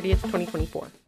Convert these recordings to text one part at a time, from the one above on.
30th, 2024.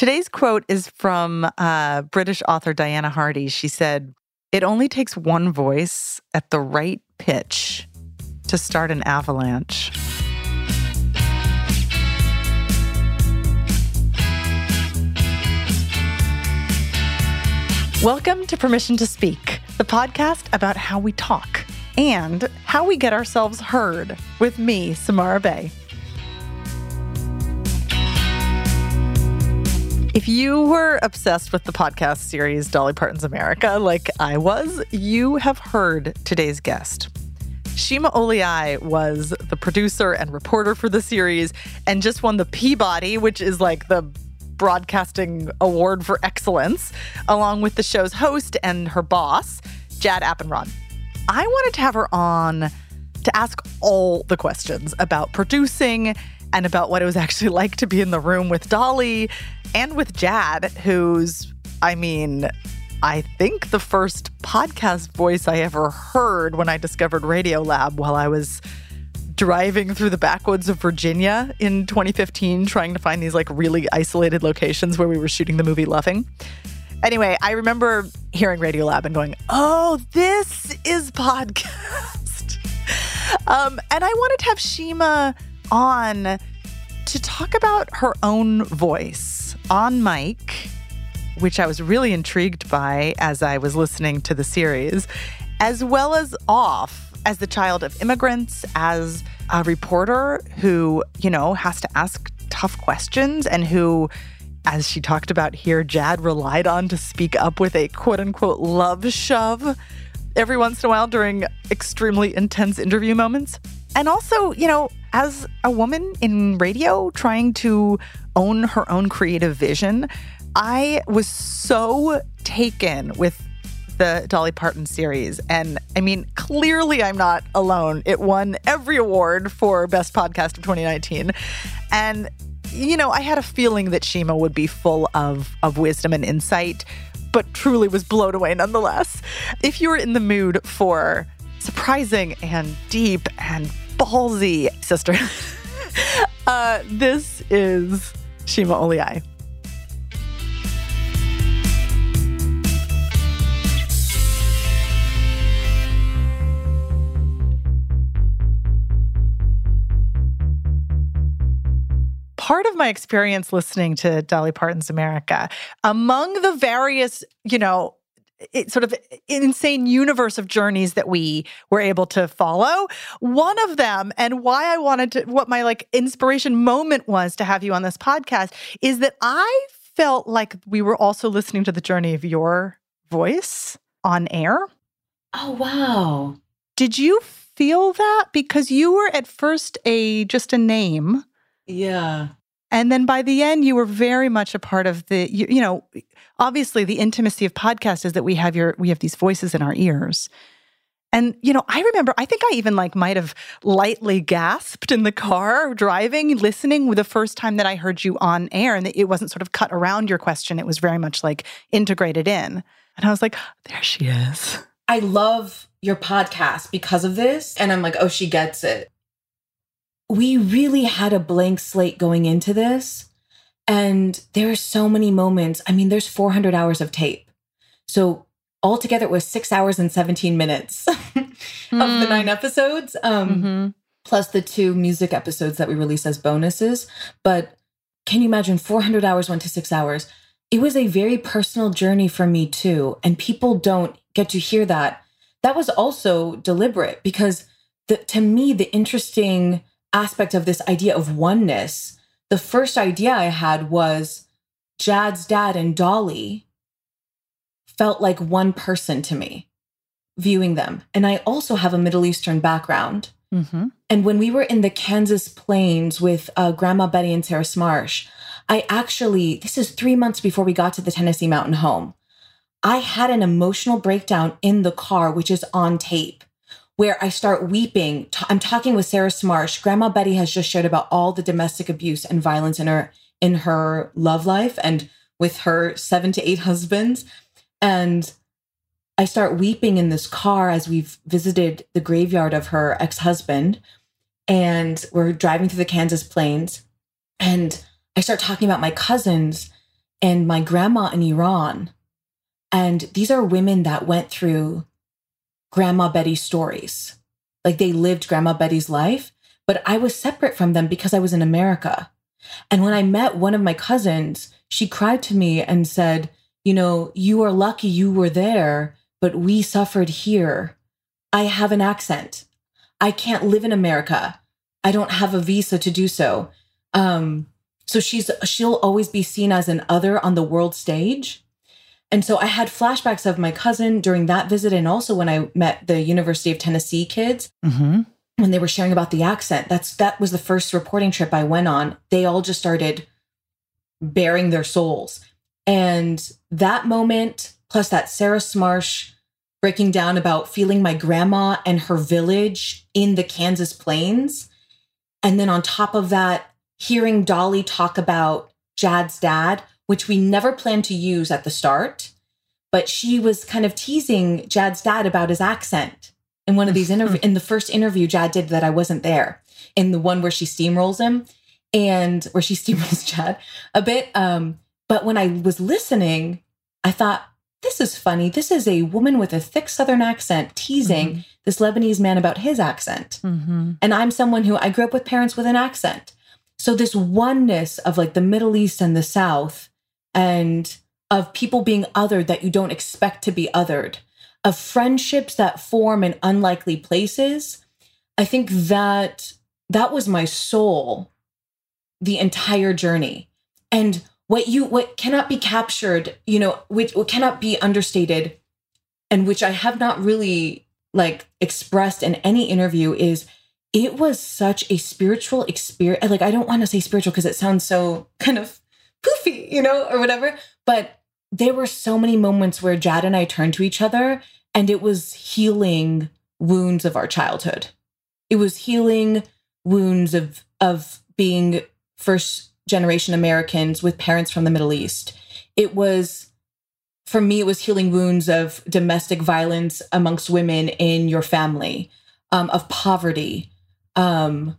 Today's quote is from uh, British author Dianna Hardy. She said, It only takes one voice at the right pitch to start an avalanche. Welcome to Permission to Speak, the podcast about how we talk and how we get ourselves heard with me, Samara Bay. If you were obsessed with the podcast series Dolly Parton's America, like I was, you have heard today's guest. Shima Oliai was the producer and reporter for the series and just won the Peabody, which is like the broadcasting award for excellence, along with the show's host and her boss, Jad Abumrad. I wanted to have her on to ask all the questions about producing and about what it was actually like to be in the room with Dolly and with Jad, who's, I mean, I think the first podcast voice I ever heard when I discovered Radiolab while I was driving through the backwoods of Virginia in 2015, trying to find these like really isolated locations where we were shooting the movie Loving. Anyway, I remember hearing Radiolab and going, oh, this is podcast. um, and I wanted to have Shima on to talk about her own voice on mic, which I was really intrigued by as I was listening to the series, as well as off as the child of immigrants, as a reporter who, you know, has to ask tough questions and who as she talked about here, Jad relied on to speak up with a quote unquote love shove every once in a while during extremely intense interview moments. And also, you know, as a woman in radio trying to own her own creative vision, I was so taken with the Dolly Parton series. And I mean, clearly I'm not alone. It won every award for Best Podcast of 2019. And you know, I had a feeling that Shima would be full of of wisdom and insight, but truly was blown away nonetheless. If you're in the mood for surprising and deep and ballsy sister, uh, this is Shima Oliai. part of my experience listening to Dolly Parton's America, among the various, you know, sort of insane universe of journeys that we were able to follow. One of them, and why I wanted to, what my like inspiration moment was to have you on this podcast, is that I felt like we were also listening to the journey of your voice on air. Oh, wow. Did you feel that? Because you were at first a just a name. Yeah. And then by the end, you were very much a part of the, you, you, know, obviously the intimacy of podcast is that we have your, we have these voices in our ears. And, you know, I remember, I think I even like might have lightly gasped in the car driving, listening the first time that I heard you on air and that it wasn't sort of cut around your question. It was very much like integrated in. And I was like, oh, there she is. I love your podcast because of this. And I'm like, oh, she gets it. We really had a blank slate going into this. And there are so many moments. I mean, there's 400 hours of tape. So altogether it was six hours and 17 minutes of mm. the nine episodes um, mm-hmm. plus the two music episodes that we released as bonuses but can you imagine 400 hours went to six hours it was a very personal journey for me too and people don't get to hear that that was also deliberate because the, to me the interesting aspect of this idea of oneness the first idea i had was jad's dad and dolly felt like one person to me viewing them. And I also have a Middle Eastern background. Mm-hmm. And when we were in the Kansas plains with uh, Grandma Betty and Sarah Smarsh, I actually, this is three months before we got to the Tennessee Mountain home. I had an emotional breakdown in the car, which is on tape, where I start weeping. I'm talking with Sarah Smarsh. Grandma Betty has just shared about all the domestic abuse and violence in her in her love life and with her seven to eight husbands. And I start weeping in this car as we've visited the graveyard of her ex husband. And we're driving through the Kansas plains. And I start talking about my cousins and my grandma in Iran. And these are women that went through Grandma Betty's stories. Like they lived Grandma Betty's life, but I was separate from them because I was in America. And when I met one of my cousins, she cried to me and said, you know, you are lucky you were there, but we suffered here. I have an accent. I can't live in America. I don't have a visa to do so. Um, so she's she'll always be seen as an other on the world stage. And so I had flashbacks of my cousin during that visit, and also when I met the University of Tennessee kids mm-hmm. when they were sharing about the accent. That's that was the first reporting trip I went on. They all just started baring their souls. And that moment, plus that Sarah Smarsh breaking down about feeling my grandma and her village in the Kansas plains. And then on top of that, hearing Dolly talk about Jad's dad, which we never planned to use at the start, but she was kind of teasing Jad's dad about his accent in one of these interviews. in the first interview Jad did that I wasn't there, in the one where she steamrolls him and where she steamrolls Jad a bit. Um, but when I was listening, I thought, this is funny. This is a woman with a thick Southern accent teasing mm-hmm. this Lebanese man about his accent. Mm-hmm. And I'm someone who I grew up with parents with an accent. So, this oneness of like the Middle East and the South, and of people being othered that you don't expect to be othered, of friendships that form in unlikely places, I think that that was my soul the entire journey. And what you what cannot be captured you know which what cannot be understated and which i have not really like expressed in any interview is it was such a spiritual experience like i don't want to say spiritual because it sounds so kind of poofy you know or whatever but there were so many moments where jad and i turned to each other and it was healing wounds of our childhood it was healing wounds of of being first generation Americans with parents from the Middle East. It was, for me, it was healing wounds of domestic violence amongst women in your family, um, of poverty, um,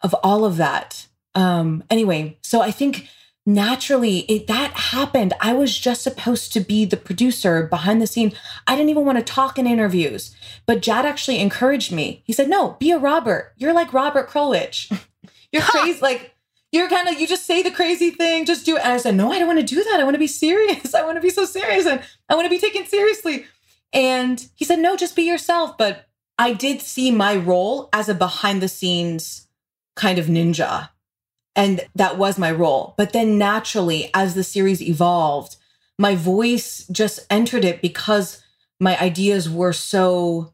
of all of that. Um, anyway, so I think naturally it, that happened. I was just supposed to be the producer behind the scene. I didn't even want to talk in interviews, but Jad actually encouraged me. He said, "No, be a Robert. You're like Robert Krulwich. You're crazy. like you're kind of you just say the crazy thing just do it and i said no i don't want to do that i want to be serious i want to be so serious and i want to be taken seriously and he said no just be yourself but i did see my role as a behind the scenes kind of ninja and that was my role but then naturally as the series evolved my voice just entered it because my ideas were so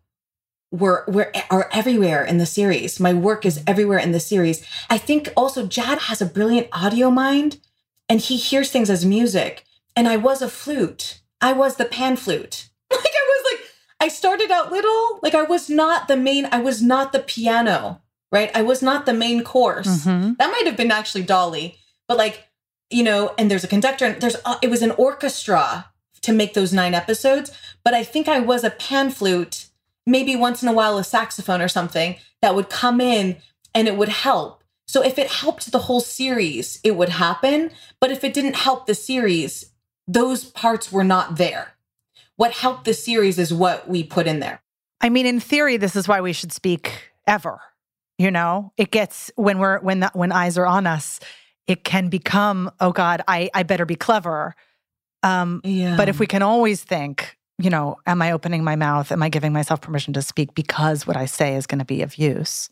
were were are everywhere in the series. My work is everywhere in the series. I think also Jad has a brilliant audio mind and he hears things as music. And I was a flute. I was the pan flute. Like I was like I started out little. Like I was not the main, I was not the piano, right? I was not the main course. Mhm. That might have been actually Dolly, but like, you know, and there's a conductor and there's, uh, it was an orchestra to make those nine episodes. But I think I was a pan flute, maybe once in a while a saxophone or something that would come in and it would help. So if it helped the whole series, it would happen. But if it didn't help the series, those parts were not there. What helped the series is what we put in there. I mean, in theory, this is why we should speak ever. You know, it gets when we're when the, when eyes are on us, it can become, oh God, I I better be clever. Um, Yeah. but if we can always think, you know, am I opening my mouth? Am I giving myself permission to speak because what I say is going to be of use?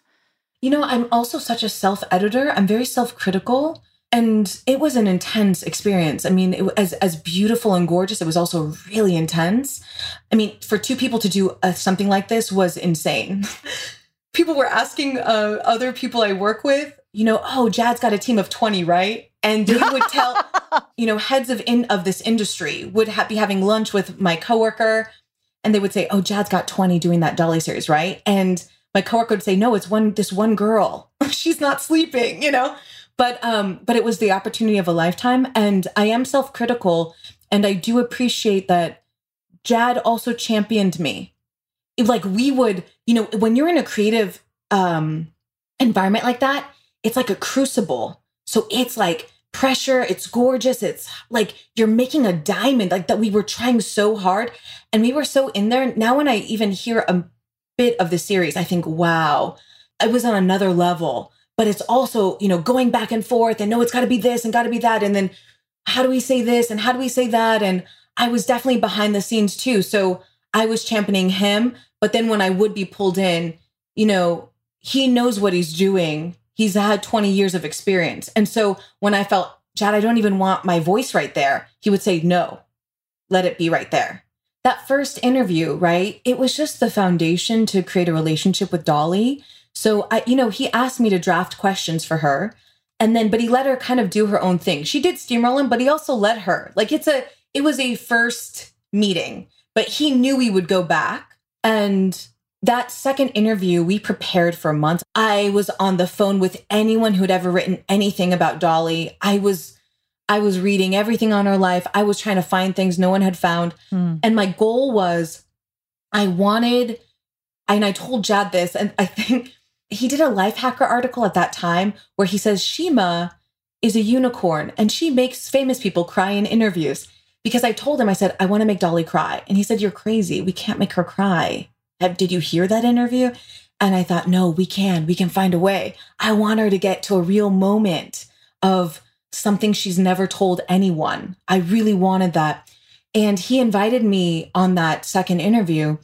You know, I'm also such a self editor. I'm very self critical. And it was an intense experience. I mean, it, was- as as beautiful and gorgeous, it was also really intense. I mean, for two people to do uh, something like this was insane. people were asking uh, other people I work with, you know, oh, Jad's got a team of twenty, right? And they would tell, you know, heads of in of this industry would ha- be having lunch with my coworker, and they would say, oh, Jad's got twenty doing that Dolly series, right? And my coworker would say, no, it's one this one girl. She's not sleeping, you know. But um, but it was the opportunity of a lifetime, and I am self critical, and I do appreciate that Jad also championed me. Like we would, you know, when you're in a creative um environment like that, it's like a crucible. So it's like pressure, it's gorgeous, it's like you're making a diamond, like that we were trying so hard and we were so in there. Now when I even hear a bit of the series, I think, wow, I was on another level. But it's also, you know, going back and forth and no, it's gotta be this and gotta be that. And then how do we say this and how do we say that? And I was definitely behind the scenes too. So I was championing him. But then when I would be pulled in, you know, he knows what he's doing. He's had 20 years of experience. And so when I felt, Jad, I don't even want my voice right there, he would say, no, let it be right there. That first interview, right? It was just the foundation to create a relationship with Dolly. So I, you know, he asked me to draft questions for her. And then, but he let her kind of do her own thing. She did steamroll him, but he also let her. Like it's a, it was a first meeting, but he knew we would go back. And that second interview, we prepared for months. I was on the phone with anyone who'd ever written anything about Dolly. I was, I was reading everything on her life. I was trying to find things no one had found. Hmm. And my goal was I wanted, and I told Jad this, and I think he did a Lifehacker article at that time where he says Shima is a unicorn and she makes famous people cry in interviews. Because I told him, I said, I want to make Dolly cry. And he said, You're crazy. We can't make her cry. Have- Did you hear that interview? And I thought, No, we can. We can find a way. I want her to get to a real moment of something she's never told anyone. I really wanted that. And he invited me on that second interview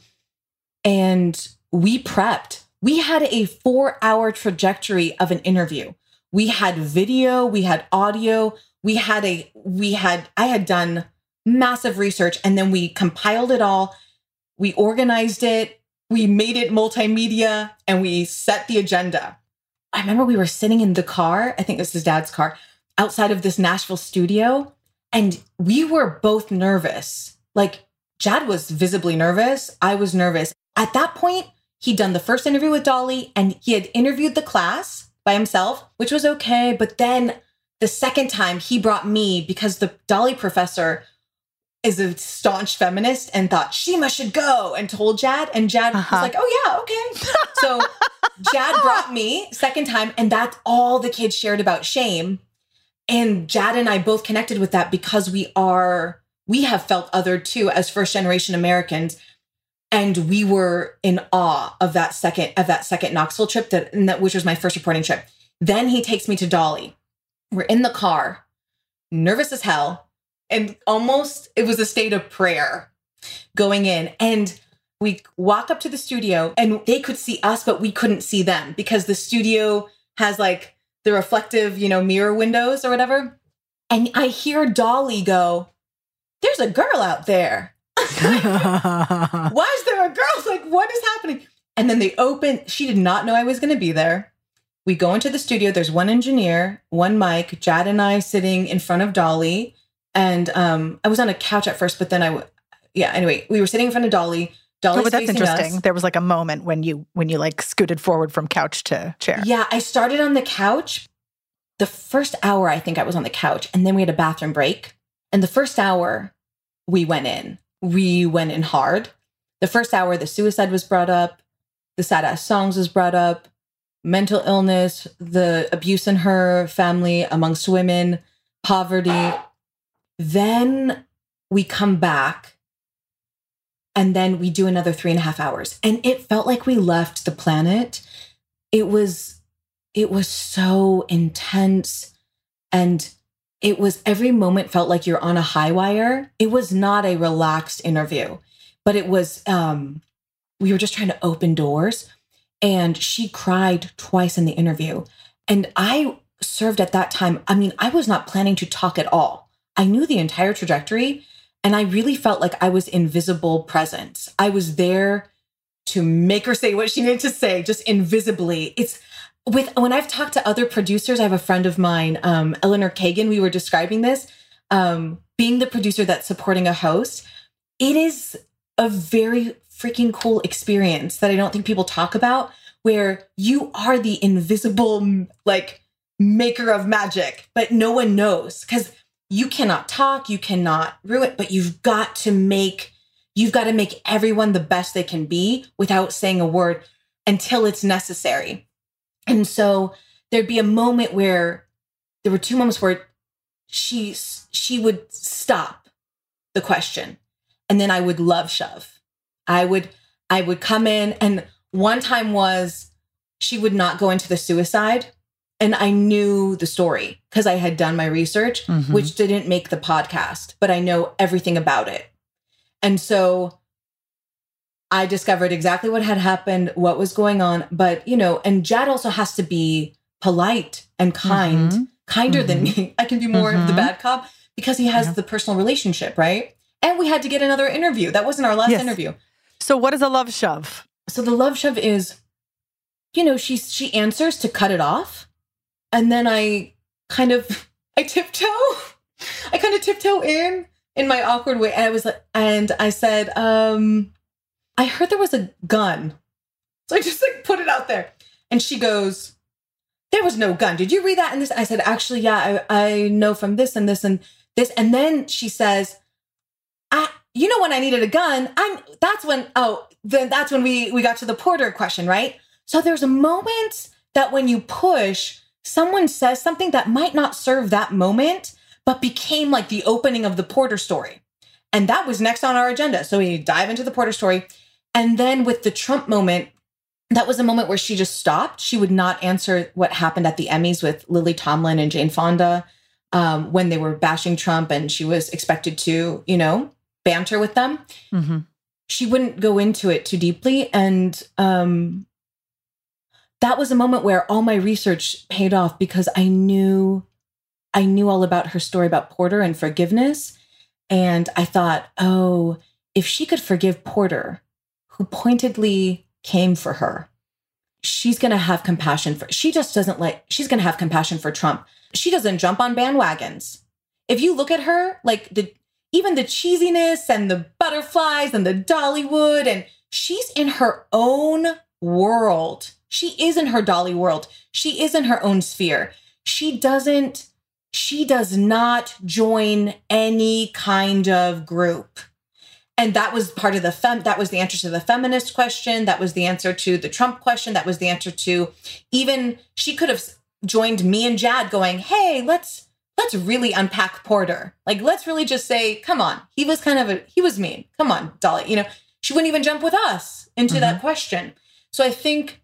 and we prepped. We had a four hour trajectory of an interview. We had video, we had audio, we had a, we had, I had done massive research and then we compiled it all. We organized it, we made it multimedia, and we set the agenda. I remember we were sitting in the car, I think this is dad's car, outside of this Nashville studio, and we were both nervous. Like, Jad was visibly nervous. I was nervous. At that point, he'd done the first interview with Dolly and he had interviewed the class by himself, which was okay. But then the second time he brought me because the Dolly professor is a staunch feminist and thought Shima should go and told Jad. And Jad Uh-huh. was like, oh, yeah, okay. so Jad brought me second time, and that's all the kids shared about shame. And Jad and I both connected with that because we are, we have felt other too as first generation Americans. And we were in awe of that second, of that second Knoxville trip that, that which was my first reporting trip. Then he takes me to Dolly. We're in the car, nervous as hell, and almost it was a state of prayer going in. And we walk up to the studio and they could see us, but we couldn't see them because the studio has like the reflective, you know, mirror windows or whatever. And I hear Dolly go, There's a girl out there. Why is there a girl? Like, what is happening? And then they open, she did not know I was going to be there. We go into the studio. There's one engineer, one mic, Jad and I sitting in front of Dolly. And um, I was on a couch at first, but then I, w- yeah, anyway, we were sitting in front of Dolly. Dolly's oh, but that's facing us. interesting. There was like a moment when you when you like scooted forward from couch to chair. Yeah, I started on the couch. The first hour, I think I was on the couch, and then we had a bathroom break. And the first hour, we went in. We went in hard. The first hour, the suicide was brought up, the sad ass songs was brought up, mental illness, the abuse in her family amongst women, poverty. Then we come back and then we do another three and a half hours. And it felt like we left the planet. It was, it was so intense. And it was every moment felt like you're on a high wire. It was not a relaxed interview, but it was, um, we were just trying to open doors. And she cried twice in the interview. And I served at that time. I mean, I was not planning to talk at all. I knew the entire trajectory and I really felt like I was invisible presence. I was there to make her say what she needed to say, just invisibly. It's with when I've talked to other producers, I have a friend of mine, um, Eleanor Kagan, we were describing this, um, being the producer that's supporting a host. It is a very freaking cool experience that I don't think people talk about, where you are the invisible, like, maker of magic, but no one knows. Because you cannot talk, you cannot ruin, but you've got to make you've got to make everyone the best they can be without saying a word until it's necessary. And so there'd be a moment where there were two moments where she she would stop the question and then I would love shove. I would I would come in and one time was she would not go into the suicide and I knew the story because I had done my research, Mhm. which didn't make the podcast, but I know everything about it. And so I discovered exactly what had happened, what was going on. But, you know, and Jad also has to be polite and kind, Mhm. kinder than me. I can be more of the Mhm. bad cop because he has Yeah. the personal relationship, right? And we had to get another interview. That wasn't our last Yes. interview. So what is a love shove? So the love shove is, you know, she she answers to cut it off, and then I kind of I tiptoe, I kind of tiptoe in in my awkward way, and I was like, and I said, um, I heard there was a gun, so I just like put it out there, and she goes, there was no gun. Did you read that? And this, I said, actually, yeah, I I know from this and this and this, and then she says, I you know when I needed a gun, I'm that's when oh then that's when we we got to the porter question, right? So there's a moment that when you push, someone says something that might not serve that moment, but became like the opening of the porter story. And that was next on our agenda. So we dive into the porter story. And then with the Trump moment, that was a moment where she just stopped. She would not answer what happened at the Emmys with Lily Tomlin and Jane Fonda um, when they were bashing Trump, and she was expected to, you know, banter with them Mm-hmm. she wouldn't go into it too deeply and um that was a moment where all my research paid off because i knew i knew all about her story about porter and forgiveness. And i thought oh if she could forgive porter who pointedly came for her she's going to have compassion for she just doesn't like she's going to have compassion for trump. She doesn't jump on bandwagons. If you look at her like the even the cheesiness and the butterflies and the Dollywood, and she's in her own world. She is in her Dolly world. She is in her own sphere. She doesn't, she does not join any kind of group. And that was part of the fem, that was the answer to the feminist question. That was the answer to the Trump question. That was the answer to even, she could have joined me and Jad going, hey, let's, let's really unpack Porter. Like, let's really just say, come on, he was kind of a, he was mean. Come on, Dolly. You know, she wouldn't even jump with us into that mm-hmm. question. So I think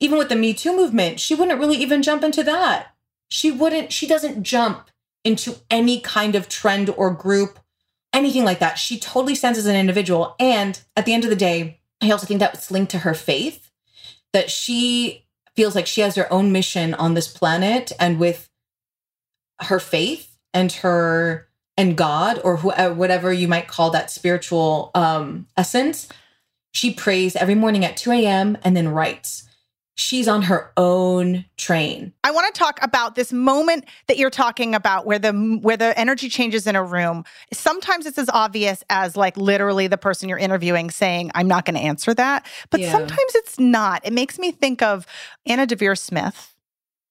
even with the Me Too movement, she wouldn't really even jump into that. She wouldn't, she doesn't jump into any kind of trend or group, anything like that. She totally stands as an individual. And at the end of the day, I also think that's linked to her faith, that she feels like she has her own mission on this planet and with her faith and her and God or who, uh, whatever you might call that spiritual um, essence. She prays every morning at 2 a.m. and then writes. She's on her own train. I want to talk about this moment that you're talking about where the where the energy changes in a room. Sometimes it's as obvious as like literally the person you're interviewing saying, "I'm not going to answer that." But Yeah. sometimes it's not. It makes me think of Anna Deavere Smith,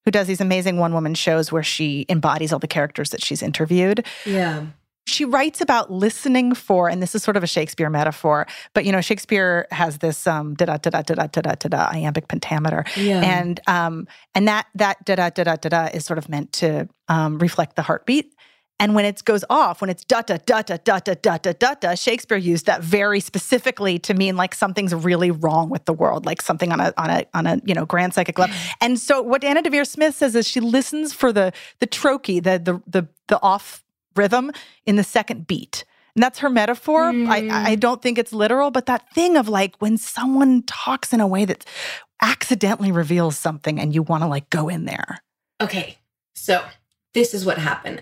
who does these amazing one-woman shows where she embodies all the characters that she's interviewed. Yeah. She writes about listening for, and this is sort of a Shakespeare metaphor, but you know, Shakespeare has this um da da da da da da da da da iambic pentameter Yeah. and um and that that da da da da da da is sort of meant to um reflect the heartbeat and when it goes off when it's da da da da da da da da da da shakespeare used that very specifically to mean like something's really wrong with the world like something on a on a on a you know grand psychic level and so what anna deavere smith says is she listens for the the trochee the the the, the off rhythm in the second beat and that's her metaphor. I, I mm. don't think it's literal, but that thing of like when someone talks in a way that accidentally reveals something and you want to like go in there. Okay, so this is what happened.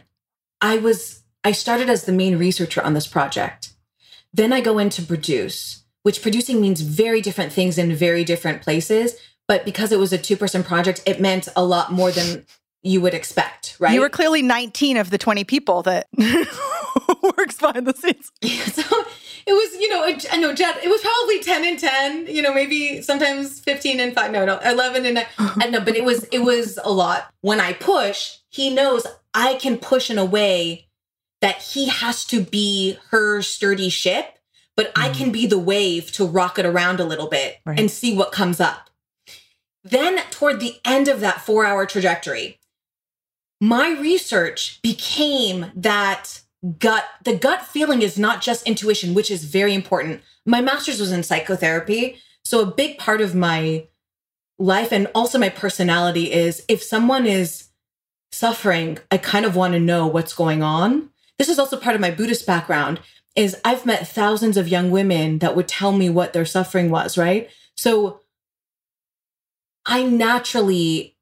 I was I started as the main researcher on this project. Then I go in to produce, which producing means very different things in very different places. But because it was a two person project, it meant a lot more than you would expect, right? You were clearly 19 of the 20 people that works behind the scenes. Yeah, so it was, you know, a- I know Jad, it was probably 10 and 10, you know, maybe sometimes 15 and 5, no, no, 11 and 9. I know, but it was, it was a lot. When I push, he knows I can push in a way that he has to be her sturdy ship, but I mm. can be the wave to rock it around a little bit Right. and see what comes up. Then toward the end of that four hour trajectory, my research became that gut the gut feeling is not just intuition which is very important. My master's was in psychotherapy. So a big part of my life and also my personality is if someone is suffering i kind of want to know what's going on. This is also part of my buddhist background is i've met thousands of young women that would tell me what their suffering was right? So i naturally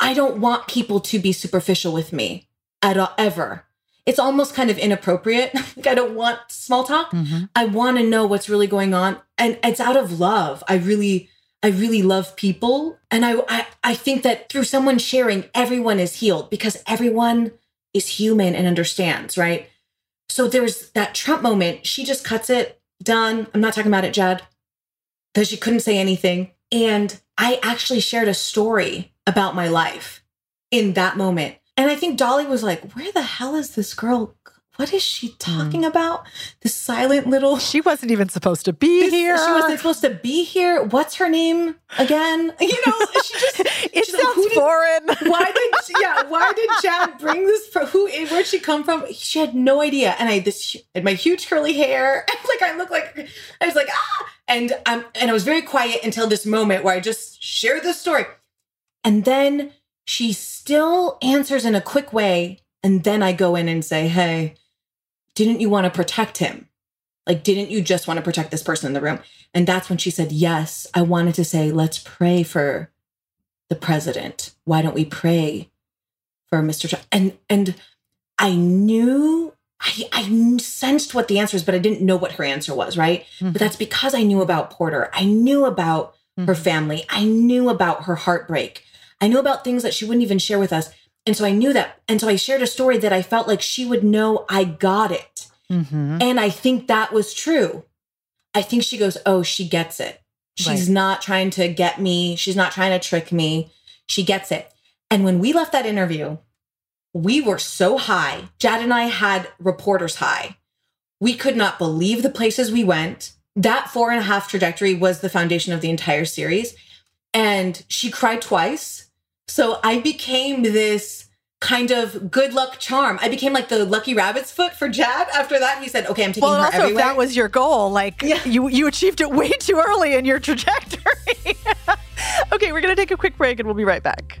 i don't want people to be superficial with me at all ever it's almost kind of inappropriate like i don't want small talk mm-hmm. I want to know what's really going on. And it's out of love. I really, I really love people. And I, I, I think that through someone sharing, everyone is healed because everyone is human and understands, right? So there's that Trump moment. She just cuts it, done. I'm not talking about it, Jad, because she couldn't say anything. And I actually shared a story about my life in that moment. And I think Dolly was like, where the hell is this girl? What is she talking about? This silent little. She wasn't even supposed to be This- here. She wasn't supposed to be here. What's her name again? You know, she just. it she's like, sounds did- foreign. Why did yeah? Why did Jad bring this? For, who? Where'd she come from? She had no idea. And I had this had my huge curly hair. like I look like I was like ah, and um, and I was very quiet until this moment where I just shared this story, and then she still answers in a quick way, and then I go in and say, hey, didn't you want to protect him? Like, didn't you just want to protect this person in the room? And that's when she said, Yes, I wanted to say, let's pray for the president. Why don't we pray for Mr. Trump? And and I knew I, I sensed what the answer is, but I didn't know what her answer was, right? But mm-hmm. that's because I knew about Porter. I knew about her mm-hmm. family. I knew about her heartbreak. I knew about things that she wouldn't even share with us. And so I knew that. And so I shared a story that I felt like she would know I got it. Mhm. And I think that was true. I think she goes, Oh, she gets it. She's Right. not trying to get me. She's not trying to trick me. She gets it. And when we left that interview, we were so high. Jad and I had reporters high. We could not believe the places we went. That four and a half trajectory was the foundation of the entire series. And she cried twice. So I became this kind of good luck charm. I became like the lucky rabbit's foot for Jad. After that, he said, "Okay, I'm taking Well, her also, if everywhere." that was your goal, like Yeah. you you achieved it way too early in your trajectory. okay, we're gonna take a quick break and we'll be right back.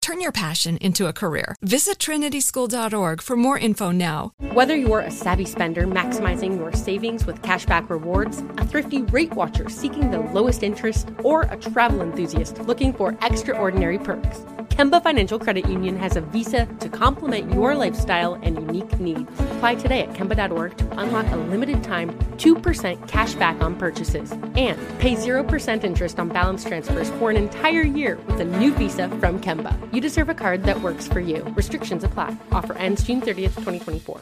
Turn your passion into a career. Visit trinityschool.org for more info now. Whether you're a savvy spender maximizing your savings with cashback rewards, a thrifty rate watcher seeking the lowest interest, or a travel enthusiast looking for extraordinary perks, Kemba Financial Credit Union has a visa to complement your lifestyle and unique needs. Apply today at Kemba.org to unlock a limited time 2% cash back on purchases and pay 0% interest on balance transfers for an entire year with a new visa from Kemba. You deserve a card that works for you. Restrictions apply. Offer ends June 30th, 2024.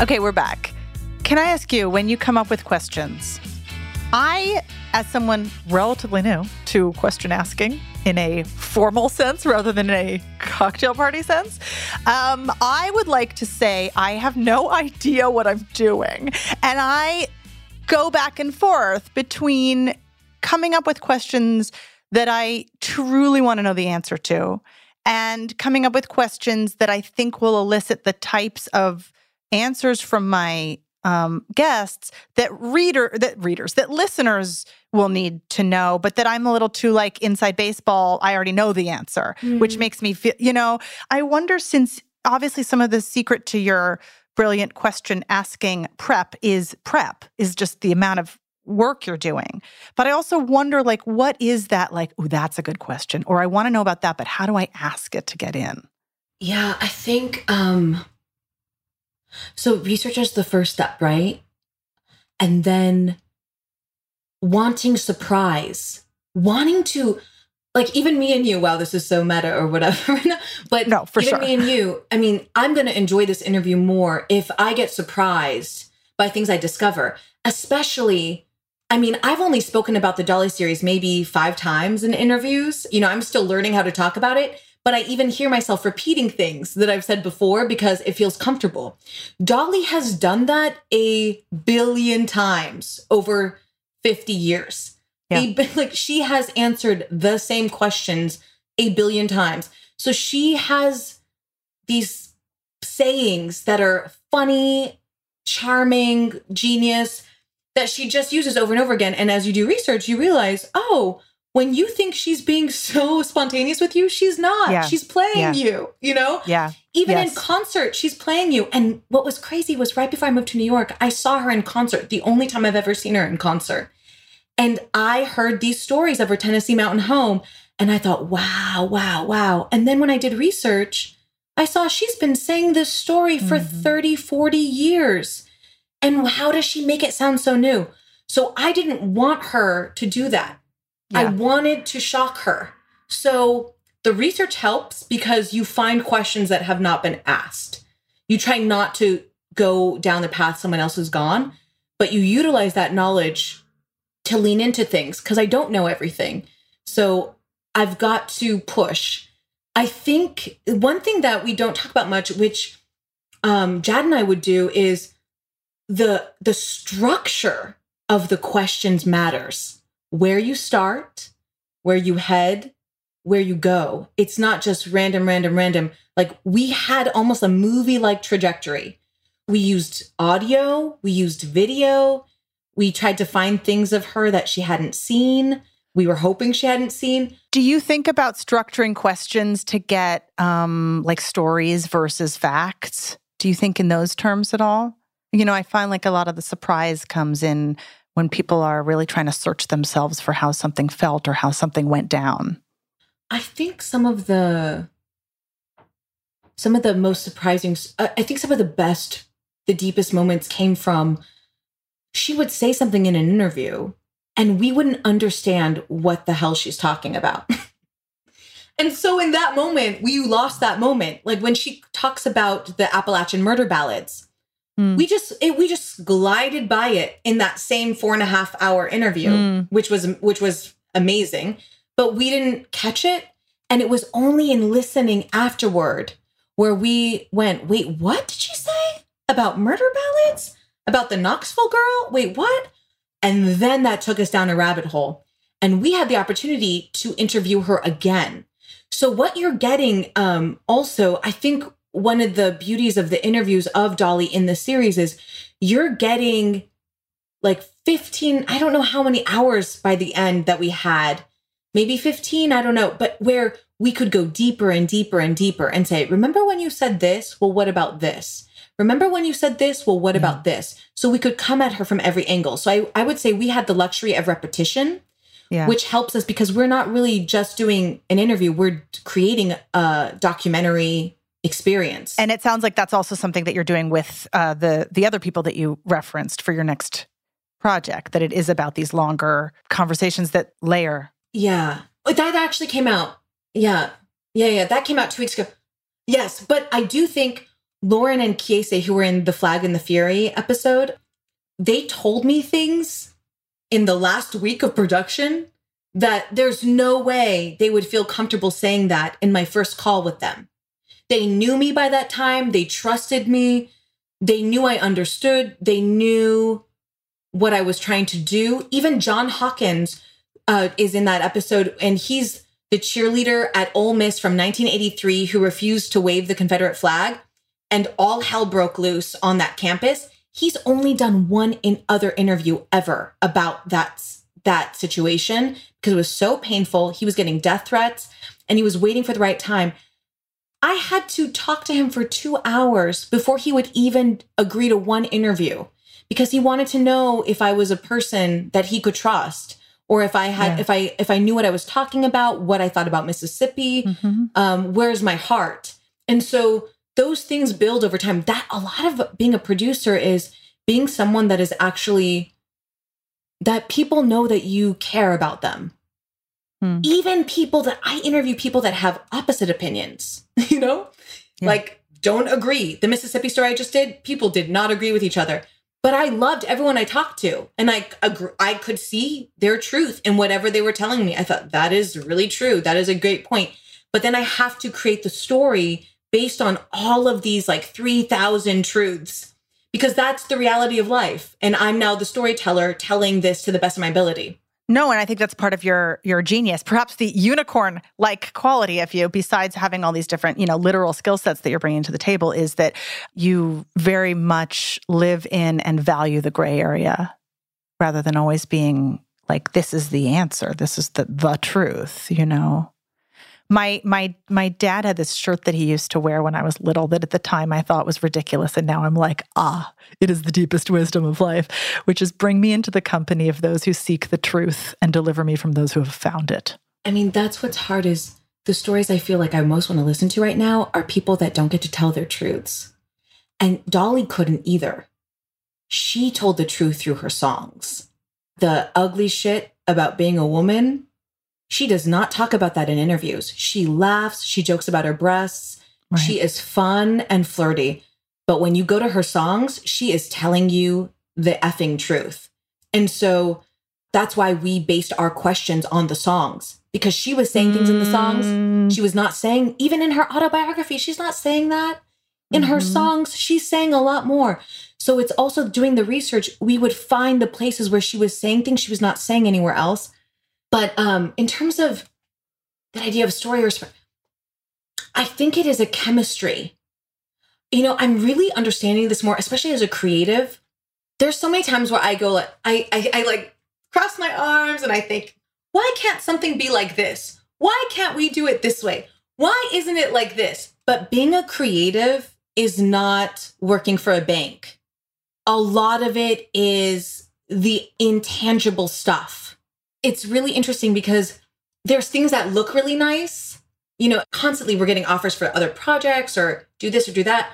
Okay, we're back. Can I ask you, when you come up with questions, I, as someone relatively new to question asking in a formal sense rather than in a cocktail party sense, um, I would like to say I have no idea what I'm doing. And I go back and forth between coming up with questions that I truly want to know the answer to and coming up with questions that I think will elicit the types of answers from my um, guests that reader that readers that listeners will need to know, but that I'm a little too like inside baseball. I already know the answer, mm. which makes me feel. You know, I wonder since obviously some of the secret to your brilliant question asking prep is prep is just the amount of work you're doing. But I also wonder like what is that like, oh, that's a good question. Or I want to know about that, but how do I ask it to get in? Yeah, I think um so research is the first step, right? And then wanting surprise, wanting to like even me and you, wow, this is so meta or whatever. but no, for even sure. me and you, I mean, I'm gonna enjoy this interview more if I get surprised by things I discover, especially I mean, I've only spoken about the Dolly series maybe five times in interviews. You know, I'm still learning how to talk about it but I even hear myself repeating things that I've said before because it feels comfortable. Dolly has done that a billion times over 50 years. Yeah. A, like she has answered the same questions a billion times. So she has these sayings that are funny, charming, genius that she just uses over and over again. And as you do research, you realize, oh, when you think she's being so spontaneous with you, she's not. Yeah. She's playing yeah. you, you know? Yeah. Even yes. in concert, she's playing you. And what was crazy was right before I moved to New York, I saw her in concert, the only time I've ever seen her in concert. And I heard these stories of her Tennessee Mountain home. And I thought, wow, wow, wow. And then when I did research, I saw she's been saying this story for mm-hmm. 30, 40 years. And how does she make it sound so new? So I didn't want her to do that. Yeah. I wanted to shock her. So the research helps because you find questions that have not been asked. You try not to go down the path someone else has gone, but you utilize that knowledge to lean into things because I don't know everything. So I've got to push. I think one thing that we don't talk about much, which um, Jad and I would do, is the the structure of the questions matters where you start, where you head, where you go. It's not just random, random, random. Like we had almost a movie like trajectory. We used audio, we used video, we tried to find things of her that she hadn't seen. We were hoping she hadn't seen. Do you think about structuring questions to get um, like stories versus facts? Do you think in those terms at all? You know, I find like a lot of the surprise comes in when people are really trying to search themselves for how something felt or how something went down? I think some of the some of the most surprising, uh, I think some of the best, the deepest moments came from she would say something in an interview and we wouldn't understand what the hell she's talking about. and so in that moment, we lost that moment. Like when she talks about the Appalachian murder ballads, Mm. we just it, we just glided by it in that same four and a half hour interview, Mm. which was which was amazing. But we didn't catch it, and it was only in listening afterward where we went, "Wait, what did she say about murder ballads? About the Knoxville girl? Wait, what?" And then that took us down a rabbit hole, and we had the opportunity to interview her again. So what you're getting, um, also, I think one of the beauties of the interviews of Dolly in the series is you're getting like 15, I don't know how many hours by the end that we had, maybe 15, I don't know, but where we could go deeper and deeper and deeper and say, remember when you said this? Well, what about this? Remember when you said this? Well, what about mm-hmm. this? So we could come at her from every angle. So I, I would say we had the luxury of repetition Yeah. which helps us because we're not really just doing an interview we're creating a documentary experience. And it sounds like that's also something that you're doing with uh, the the other people that you referenced for your next project. That it is about these longer conversations that layer. yeah. But that actually came out. Yeah. Yeah yeah. That came out two weeks ago. Yes but i do think lauren and kiese who were in the flag and the fury episode they told me things in the last week of production that there's no way they would feel comfortable saying that in my first call with them They knew me by that time. They trusted me. They knew I understood. They knew what I was trying to do. Even John Hawkins uh, is in that episode, and he's the cheerleader at Ole Miss from 1983 who refused to wave the Confederate flag, and all hell broke loose on that campus. He's only done one in other interview ever about that that situation because it was so painful. He was getting death threats, and he was waiting for the right time. I had to talk to him for two hours before he would even agree to one interview because he wanted to know if I was a person that he could trust or if I had Yeah. if I if I knew what I was talking about, what I thought about Mississippi, Mhm. um, where's my heart? And so those things build over time. That a lot of being a producer is being someone that is actually that people know that you care about them. Hmm. Even people that I interview people that have opposite opinions, you know? Yeah. Like don't agree. The Mississippi story I just did, people did not agree with each other. But I loved everyone I talked to, and I agr I could see their truth in whatever they were telling me. I thought that is really true. That is a great point. But then I have to create the story based on all of these like 3,000 truths because that's the reality of life. And I'm now the storyteller telling this to the best of my ability. No, and I think that's part of your your genius. Perhaps the unicorn like quality of you, besides having all these different, you know, literal skill sets that you're bringing to the table, is that you very much live in and value the gray area, rather than always being like, "This is the answer. This is the the truth." You know. My my my dad had this shirt that he used to wear when I was little that at the time I thought was ridiculous and now I'm like, ah, it is the deepest wisdom of life, which is bring me into the company of those who seek the truth and deliver me from those who have found it. I mean, that's what's hard is the stories I feel like I most want to listen to right now are people that don't get to tell their truths. And Dolly couldn't either. She told the truth through her songs. The ugly shit about being a woman, she does not talk about that in interviews. She laughs, she jokes about her breasts. Right. She is fun and flirty. But when you go to her songs, she is telling you the effing truth. And so that's why we based our questions on the songs because she was saying things in the songs Mm, she was not saying even in her autobiography she's not saying that in her Mhm. songs she's saying a lot more so it's also doing the research we would find the places where she was saying things she was not saying anywhere else but um in terms of that idea of story or i think it is a chemistry. You know i'm really understanding this more especially as a creative. There's so many times where i go like i i, I like cross my arms and i think why can't something be like this? Why can't we do it this way? Why isn't it like this? But being a creative is not working for a bank. A lot of it is the intangible stuff it's really interesting because there's things that look really nice you know, constantly we're getting offers for other projects or do this or do that.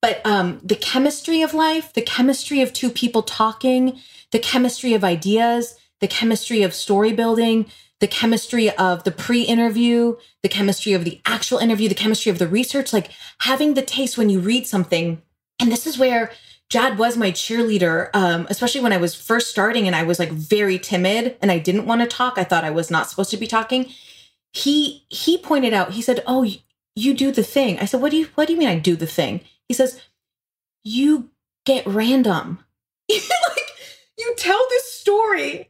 But um, the chemistry of life, the chemistry of two people talking, the chemistry of ideas, the chemistry of story building, the chemistry of the pre interview, the chemistry of the actual interview, the chemistry of the research, like having the taste when you read something. And this is where Jad was my cheerleader, um, especially when I was first starting and I was like very timid and I didn't want to talk. I thought I was not supposed to be talking. He he pointed out. He said, "Oh, you do the thing." I said, "What do you What do you mean I do the thing?" He says, "You get random. like you tell this story,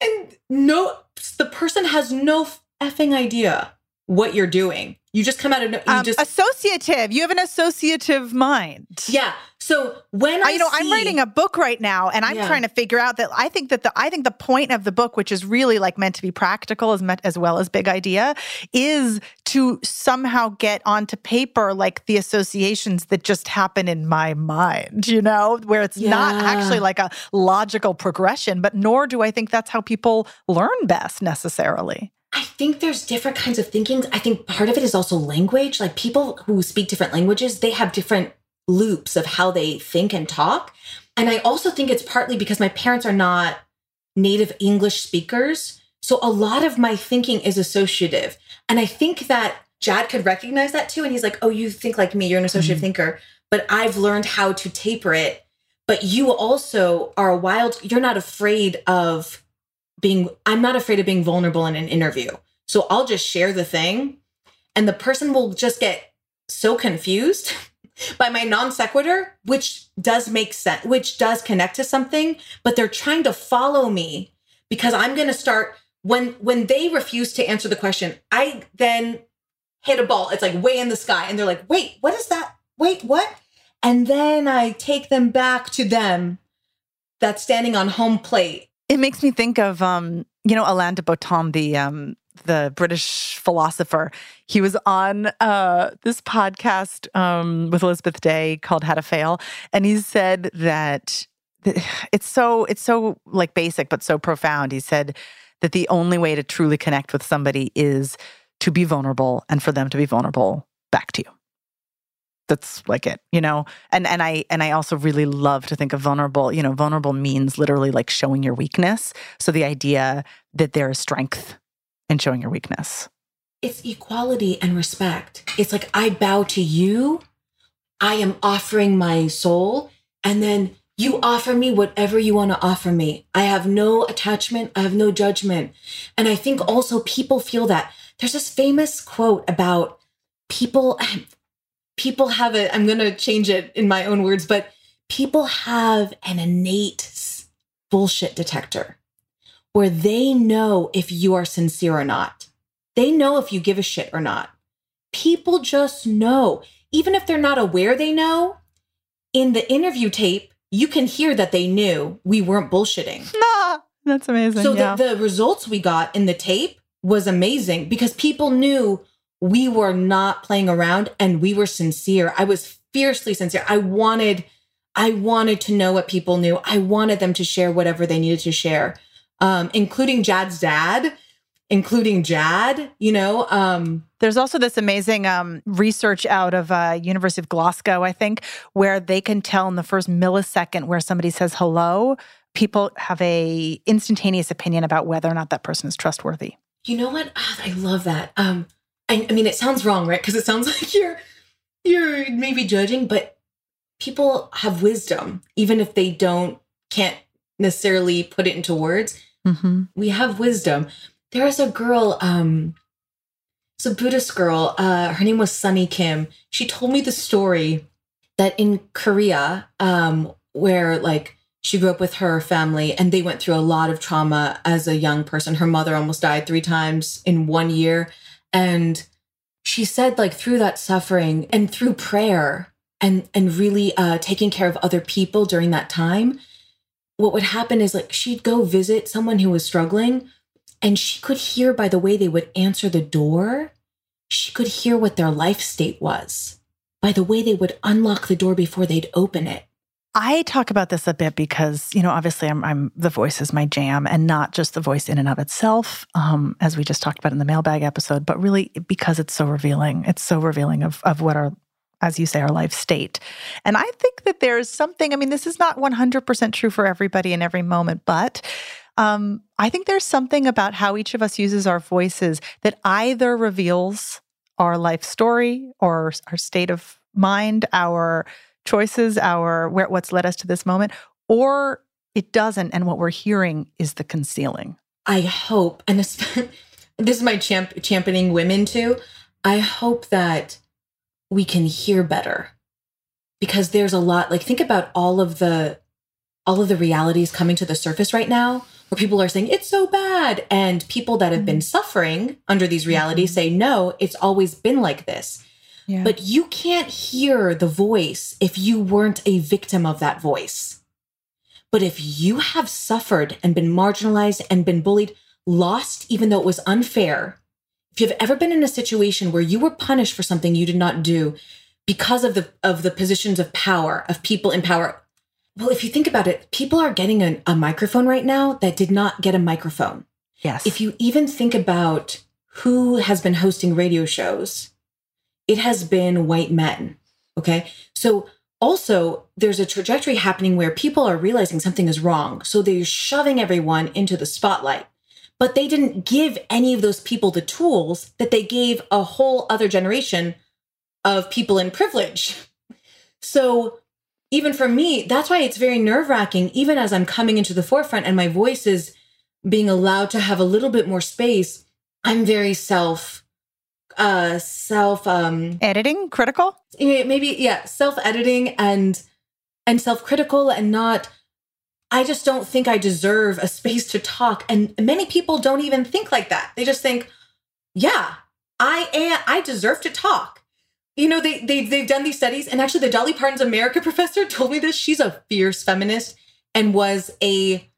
and no, the person has no effing idea what you're doing. You just come out of no, you Um, just associative. You have an associative mind. yeah. So when I, I, you know, I'm writing a book right now, and I'm Yeah. trying to figure out that I think that the I think the point of the book, which is really like meant to be practical as as well as big idea, is to somehow get onto paper like the associations that just happen in my mind. You know, where it's not actually like a logical progression, but nor do I think that's how people learn best necessarily. I think there's different kinds of thinking. I think part of it is also language. Like people who speak different languages, they have different loops of how they think and talk. And I also think it's partly because my parents are not native English speakers. So a lot of my thinking is associative. And I think that Jad could recognize that too. And he's like, oh, you think like me, you're an associative mm-hmm. thinker, but I've learned how to taper it. But you also are a wild, you're not afraid of being, I'm not afraid of being vulnerable in an interview. So I'll just share the thing and the person will just get so confused by my non sequitur, which does make sense, which does connect to something, but they're trying to follow me because I'm going to start when when they refuse to answer the question, I then hit a ball. It's like way in the sky and they're like, "Wait, what is that? Wait, what?" And then I take them back to them that's standing on home plate. It makes me think of um, you know, Alain de Botton, the um the British philosopher. He was on uh this podcast um with Elizabeth Day called How to Fail. And he said that it's so it's so like basic but so profound. He said that the only way to truly connect with somebody is to be vulnerable and for them to be vulnerable back to you that's like it you know and and i and i also really love to think of vulnerable you know vulnerable means literally like showing your weakness so the idea that there is strength in showing your weakness It's equality and respect. It's like I bow to you. I am offering my soul and then you offer me whatever you want to offer me. I have no attachment, I have no judgment. And I think also people feel that. There's this famous quote about people people have it I'm going to change it in my own words, but people have an innate bullshit detector where they know if you are sincere or not. They know if you give a shit or not. People just know. Even if they're not aware they know, in the interview tape, you can hear that they knew we weren't bullshitting. ah, that's amazing So yeah. the, the results we got in the tape was amazing because people knew we were not playing around and we were sincere. I was fiercely sincere. I wanted I wanted to know what people knew. I wanted them to share whatever they needed to share. Um, including Jad's dad, including Jad, you know, um, There's also this amazing um, research out of uh, University of Glasgow, I think, where they can tell in the first millisecond where somebody says hello, people have a instantaneous opinion about whether or not that person is trustworthy. You know what? Ah, I love that. Um, I, I mean, it sounds wrong, right? Because it sounds like you're you're maybe judging, but people have wisdom, even if they don't can't necessarily put it into words. Mm-hmm. We have wisdom. There is a girl, um, it's a Buddhist girl. Uh, her name was Sunny Kim. She told me the story that in Korea, um, where like she grew up with her family and they went through a lot of trauma as a young person. Her mother almost died three times in one year. And she said, like, through that suffering and through prayer and and really uh, taking care of other people during that time, what would happen is like she'd go visit someone who was struggling and she could hear by the way they would answer the door, she could hear what their life state was by the way they would unlock the door before they'd open it. I talk about this a bit because, you know, obviously I'm, I'm the voice is my jam and not just the voice in and of itself, um, as we just talked about in the mailbag episode, but really because it's so revealing. It's so revealing of, of what our, as you say, our life state. And I think that there's something, I mean, this is not 100% true for everybody in every moment, but um, I think there's something about how each of us uses our voices that either reveals our life story or our state of mind, our choices, our where what's led us to this moment, or it doesn't, and what we're hearing is the concealing. I hope, and this, this is my champ, championing women too. I hope that we can hear better because there's a lot. Like think about all of the all of the realities coming to the surface right now where people are saying it's so bad and people that have been mm-hmm. suffering under these realities mm-hmm. say no it's always been like this yeah. but you can't hear the voice if you weren't a victim of that voice but if you have suffered and been marginalized and been bullied lost even though it was unfair if you've ever been in a situation where you were punished for something you did not do because of the of the positions of power of people in power well, if you think about it, people are getting a, a microphone right now that did not get a microphone. Yes. If you even think about who has been hosting radio shows, it has been white men. Okay. So also, there's a trajectory happening where people are realizing something is wrong. So they're shoving everyone into the spotlight. But they didn't give any of those people the tools that they gave a whole other generation of people in privilege. So even for me, that's why it's very nerve wracking, even as I'm coming into the forefront and my voice is being allowed to have a little bit more space. I'm very self, uh, self, um, editing, critical. Maybe, yeah, self editing and, and self critical and not, I just don't think I deserve a space to talk. And many people don't even think like that. They just think, yeah, I am, I deserve to talk you know they, they they've done these studies and actually the dolly parton's america professor told me this she's a fierce feminist and was a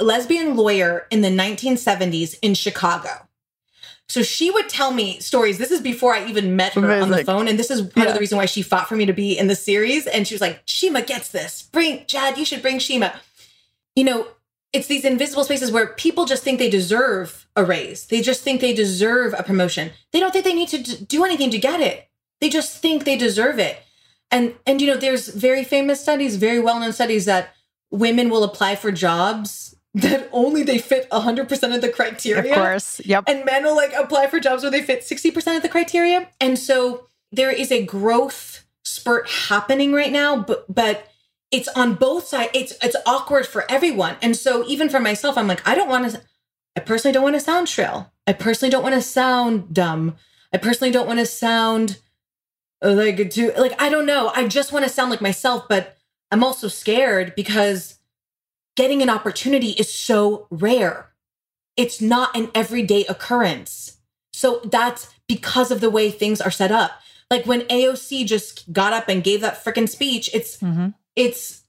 lesbian lawyer in the 1970s in chicago so she would tell me stories this is before i even met her Amazing. on the phone and this is part yeah. of the reason why she fought for me to be in the series and she was like shima gets this bring jad you should bring shima you know it's these invisible spaces where people just think they deserve a raise they just think they deserve a promotion they don't think they need to do anything to get it they just think they deserve it. And and you know, there's very famous studies, very well-known studies that women will apply for jobs that only they fit 100% of the criteria. Of course. Yep. And men will like apply for jobs where they fit 60% of the criteria. And so there is a growth spurt happening right now, but but it's on both sides. It's it's awkward for everyone. And so even for myself, I'm like, I don't want to I personally don't want to sound shrill. I personally don't want to sound dumb. I personally don't want to sound like to like I don't know. I just want to sound like myself, but I'm also scared because getting an opportunity is so rare. It's not an everyday occurrence. So that's because of the way things are set up. Like when AOC just got up and gave that freaking speech, it's mm-hmm. It's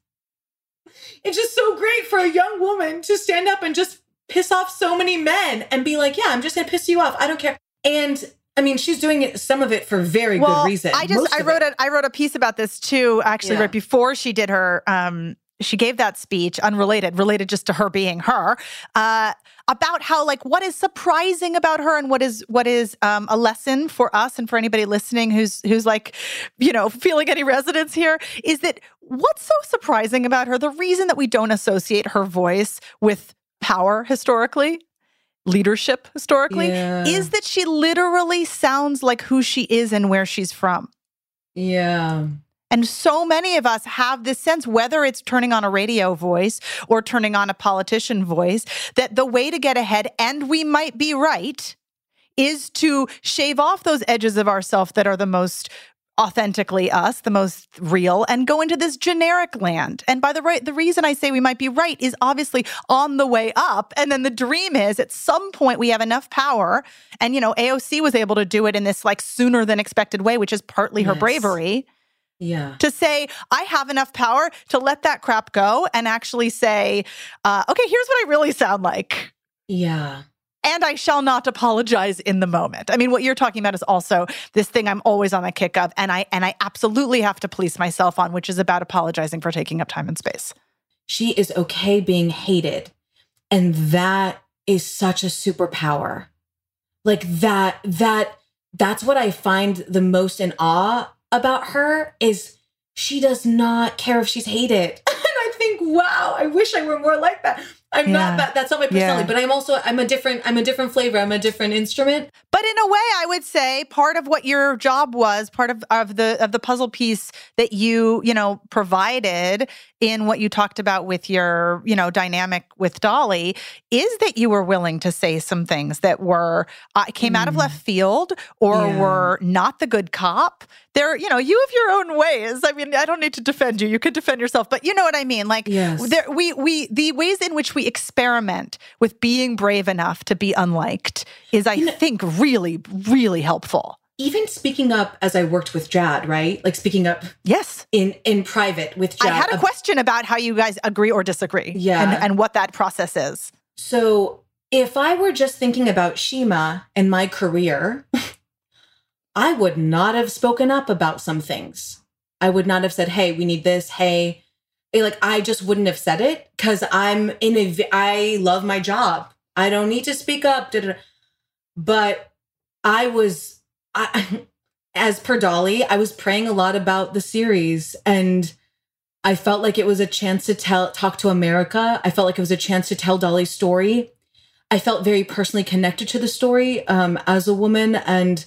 it's just so great for a young woman to stand up and just piss off so many men and be like, "Yeah, I'm just going to piss you off. I don't care." And I mean, she's doing it, some of it for very well, good reason. I just I wrote it. a I wrote a piece about this too, actually, yeah. right before she did her um she gave that speech, unrelated, related just to her being her, uh, about how like what is surprising about her and what is what is um, a lesson for us and for anybody listening who's who's like, you know, feeling any resonance here is that what's so surprising about her? The reason that we don't associate her voice with power historically leadership historically yeah. is that she literally sounds like who she is and where she's from. Yeah. And so many of us have this sense, whether it's turning on a radio voice or turning on a politician voice, that the way to get ahead, and we might be right, is to shave off those edges of ourself that are the most authentically us, the most real, and go into this generic land. And by the right, the reason I say we might be right is obviously on the way up. And then the dream is at some point we have enough power. And you know, AOC was able to do it in this like sooner than expected way, which is partly her bravery. Yeah. To say, I have enough power to let that crap go and actually say, uh, okay, here's what I really sound like. Yeah. And I shall not apologize in the moment. I mean, what you're talking about is also this thing I'm always on the kick of, and I and I absolutely have to police myself on, which is about apologizing for taking up time and space. She is okay being hated. And that is such a superpower. Like that, that, that's what I find the most in awe about her is she does not care if she's hated. and I think, wow, I wish I were more like that. I'm Yeah. not that. That's not my personality. Yeah. But I'm also I'm a different I'm a different flavor. I'm a different instrument. But in a way, I would say part of what your job was, part of, of the of the puzzle piece that you, you know, provided in what you talked about with your, you know, dynamic with Dolly is that you were willing to say some things that were uh, came out of Mm. left field or Yeah. were not the good cop. There, you know, you have your own ways. I mean, I don't need to defend you. You could defend yourself, but you know what I mean. Like Yes. there, we we the ways in which we experiment with being brave enough to be unliked is, I You know- think, really, really helpful. Even speaking up as I worked with Jad, right? Like speaking up Yes. in in private with Jad. I had a ab- question about how you guys agree or disagree. Yeah. And, and what that process is. So if I were just thinking about Shima and my career, I would not have spoken up about some things. I would not have said, "Hey, we need this." Hey, Eh, like I just wouldn't have said it because I'm in a. I love my job. I don't need to speak up. da, da, da. But I was, I, as per Dolly, I was praying a lot about the series and. I felt like it was a chance to tell talk to America. I felt like it was a chance to tell Dolly's story. I felt very personally connected to the story um, as a woman and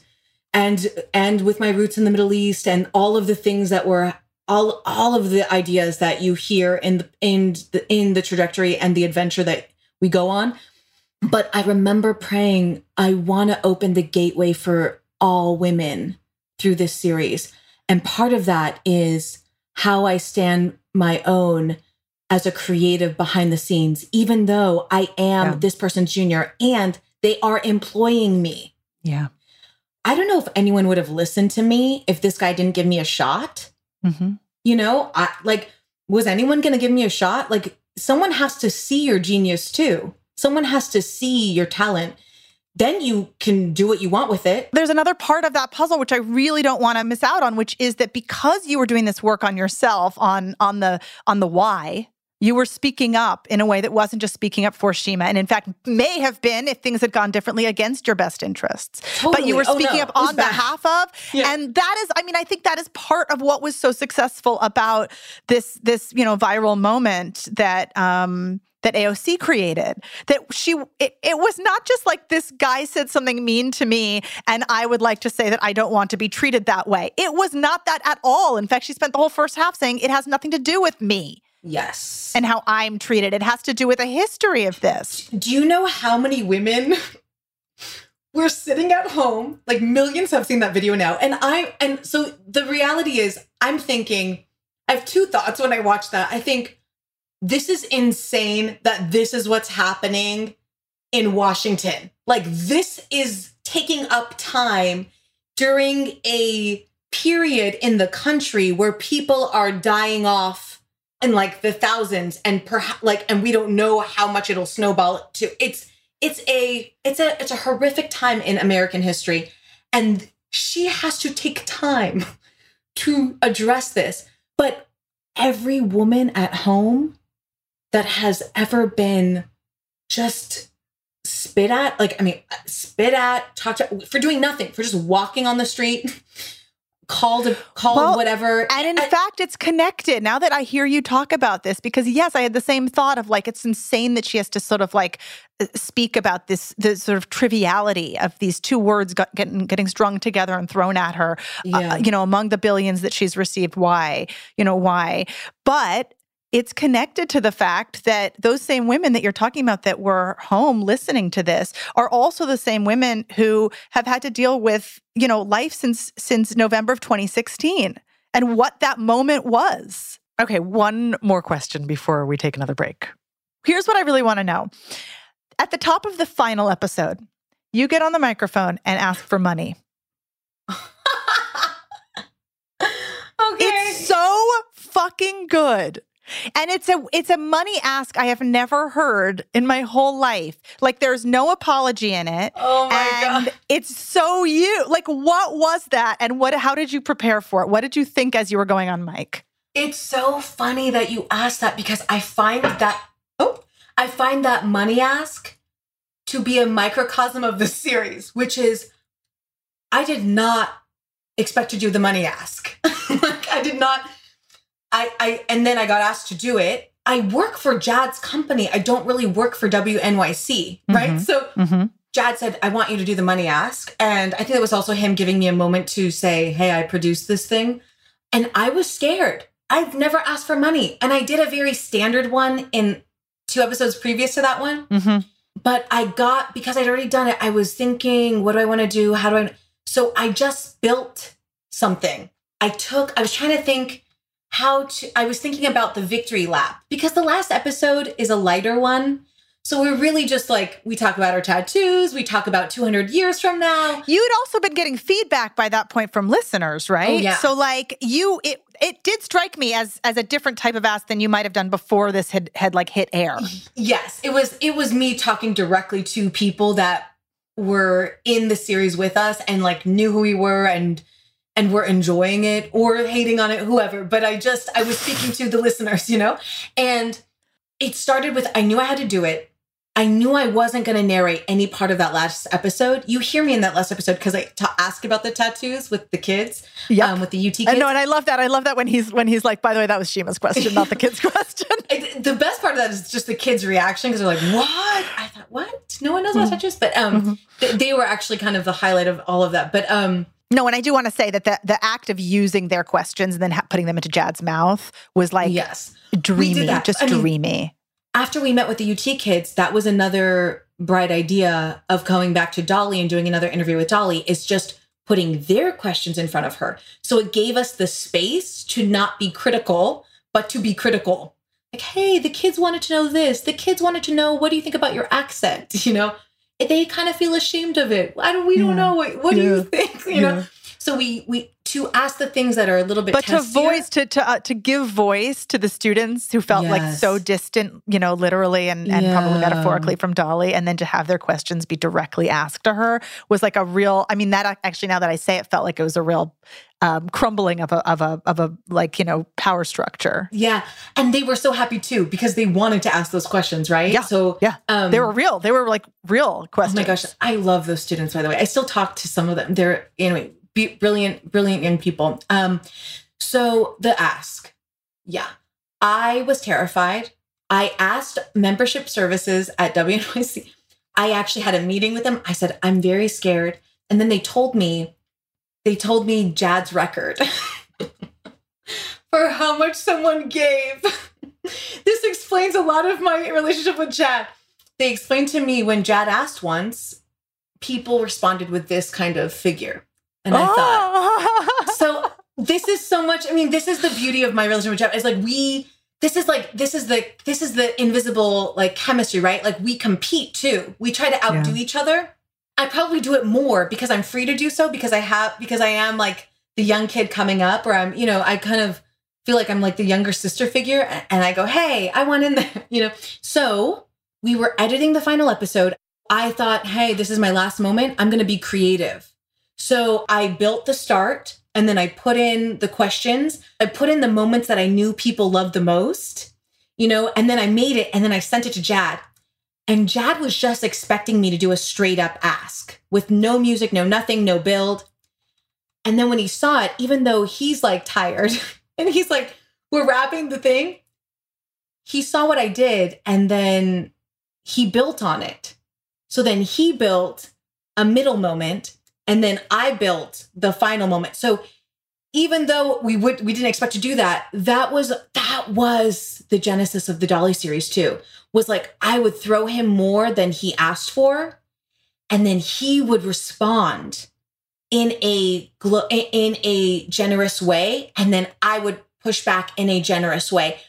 and and with my roots in the Middle East and all of the things that were all all of the ideas that you hear in the in the in the trajectory and the adventure that we go on. But I remember praying, I want to open the gateway for all women through this series. And part of that is how I stand my own as a creative behind the scenes, even though I am Yeah. this person's junior and they are employing me. Yeah. I don't know if anyone would have listened to me if this guy didn't give me a shot. Mm-hmm. You know, I like, was anyone going to give me a shot? Like, someone has to see your genius too. Someone has to see your talent. Then you can do what you want with it. There's another part of that puzzle which I really don't want to miss out on, which is that because you were doing this work on yourself, on on the on the why, you were speaking up in a way that wasn't just speaking up for Shima, and in fact may have been if things had gone differently against your best interests. But you Totally. were Oh, speaking no. up on behalf of, Yeah. and that is, I mean, I think that is part of what was so successful about this this you know viral moment that um that AOC created. That she it, it was not just like this guy said something mean to me and I would like to say that I don't want to be treated that way. It was not that at all. In fact, she spent the whole first half saying it has nothing to do with me Yes. and how I'm treated. It has to do with a history of this. Do you know how many women were sitting at home? Like millions have seen that video now. And I and so the reality is I'm thinking I have two thoughts when I watch that. I think this is insane that this is what's happening in Washington. Like this is taking up time during a period in the country where people are dying off in like the thousands and perhaps like and we don't know how much it'll snowball to it's it's a it's a it's a horrific time in american history. And she has to take time to address this. But every woman at home that has ever been just spit at like i mean spit at talked for doing nothing for just walking on the street called called Well, whatever And in fact, it's connected now that I hear you talk about this because yes, I had the same thought of like it's insane that she has to sort of like uh, speak about this the sort of triviality of these two words got, getting getting strung together and thrown at her. uh, Yeah. you know, among the billions that she's received. Why? You know why? But it's connected to the fact that those same women that you're talking about that were home listening to this are also the same women who have had to deal with, you know, life since since November of 2016 and what that moment was. Okay, one more question before we take another break. Here's what I really want to know. At the top of the final episode, you get on the microphone and ask for money. okay. It's so fucking good. And it's a it's a money ask I have never heard in my whole life. Like there's no apology in it. Oh my and God. It's so you. Like what was that and what how did you prepare for it? What did you think as you were going on mic? It's so funny that you asked that because I find that oh, I find that money ask to be a microcosm of the series, which is I did not expect to do the money ask. like I did not I I and then I got asked to do it. I work for Jad's company. I don't really work for WNYC, right? Mhm. So Mm-hmm. Jad said, I want you to do the money ask. And I think it was also him giving me a moment to say, Hey, I produced this thing. And I was scared. I've never asked for money. And I did a very standard one in two episodes previous to that one. Mm-hmm. But I got, because I'd already done it, I was thinking, what do I want to do? How do I? So I just built something. I took, I was trying to think how to, I was thinking about the victory lap because the last episode is a lighter one. So we're really just like, we talk about our tattoos, we talk about 200 years from now. You had also been getting feedback by that point from listeners, right? Oh, yeah. So like you it it did strike me as as a different type of ask than you might have done before this had had like hit air. Yes, it was it was me talking directly to people that were in the series with us and like knew who we were and and were enjoying it or hating on it whoever but I just I was speaking to the listeners, you know? And it started with I knew I had to do it. I knew I wasn't going to narrate any part of that last episode. You hear me in that last episode because I ask about the tattoos with the kids, Yep. um, with the UT kids. And no, and I love that. I love that when he's when he's like, by the way, that was Shima's question, not the kid's question. The best part of that is just the kids' reaction because they're like, "What?" I thought, "What? No one knows Mm-hmm. about tattoos." But um, th- they were actually kind of the highlight of all of that. But um, No, and I do want to say that the the act of using their questions and then ha- putting them into Jad's mouth was like yes, dreamy, just I mean, dreamy. after we met with the UT kids, that was another bright idea of going back to Dolly and doing another interview with Dolly. Is just putting their questions in front of her. So it gave us the space to not be critical, but to be critical. Like, hey, the kids wanted to know this. The kids wanted to know what do you think about your accent? You know, they kind of feel ashamed of it. I don't. We don't know. What, what do you think? You know. So we we to ask the things that are a little bit But to voice to to uh, to give voice to the students who felt like so distant, you know, literally and, and probably metaphorically from Dolly, and then to have their questions be directly asked to her was like a real. I mean, that actually now that I say it, felt like it was a real um, crumbling of a of a of a like you know power structure. Yeah, and they were so happy too because they wanted to ask those questions, right? Yeah, So yeah. um, they were real. They were like real questions. Oh my gosh, I love those students. By the way, I still talk to some of them. They're anyway, brilliant, brilliant young people. Um, so the ask, yeah, I was terrified. I asked membership services at WNYC. I actually had a meeting with them. I said I'm very scared, and then they told me, they told me Jad's record for how much someone gave. this explains a lot of my relationship with Jad. They explained to me when Jad asked once, people responded with this kind of figure. And I thought, ah! so this is so much. I mean, this is the beauty of my relationship with Jad. Is like we this is like this is the this is the invisible like chemistry, right? Like we compete too. We try to outdo each other. I probably do it more because I'm free to do so because I have because I am like the young kid coming up or I'm, you know, I kind of feel like I'm like the younger sister figure and I go, "Hey, I want in there," you know. So, we were editing the final episode. I thought, "Hey, this is my last moment. I'm going to be creative." So, I built the start and then I put in the questions. I put in the moments that I knew people loved the most, you know, and then I made it and then I sent it to Jad. And Jad was just expecting me to do a straight up ask with no music, no nothing, no build. And then when he saw it, even though he's like tired and he's like, we're wrapping the thing, he saw what I did and then he built on it. So then he built a middle moment and then I built the final moment. So even though we would we didn't expect to do that, that was that was the genesis of the Dolly series too. Was like I would throw him more than he asked for and then he would respond in a glo- in a generous way and then I would push back in a generous way.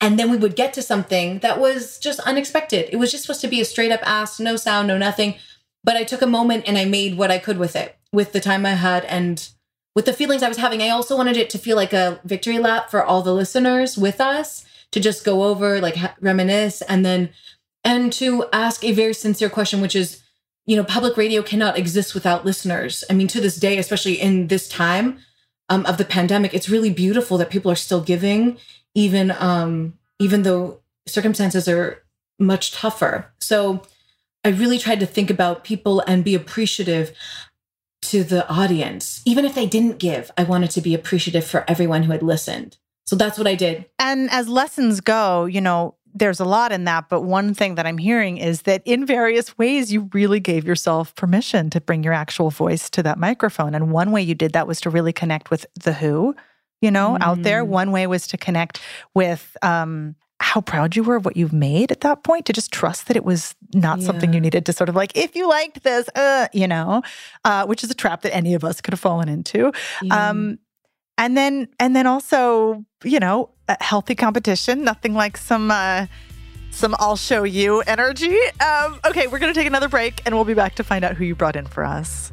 And then we would get to something that was just unexpected. It was just supposed to be a straight up ask, no sound, no nothing. But I took a moment and I made what I could with it, with the time I had and with the feelings I was having. I also wanted it to feel like a victory lap for all the listeners with us to just go over, like reminisce, and then and to ask a very sincere question, which is, you know, public radio cannot exist without listeners. I mean, to this day, especially in this time um, of the pandemic, it's really beautiful that people are still giving, even um, even though circumstances are much tougher. So I really tried to think about people and be appreciative to the audience. Even if they didn't give, I wanted to be appreciative for everyone who had listened. So that's what I did. And as lessons go, you know, there's a lot in that. But one thing that I'm hearing is that in various ways, you really gave yourself permission to bring your actual voice to that microphone. And one way you did that was to really connect with The Who, you know, mm. out there. Mm. One way was to connect with, um, how proud you were of what you've made at that point to just trust that it was not yeah. something you needed to sort of like if you liked this uh, you know uh, which is a trap that any of us could have fallen into yeah. um, and then and then also you know healthy competition nothing like some uh, some I'll show you energy. Um, okay, we're going to take another break and we'll be back to find out who you brought in for us.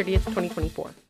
30th, 2024.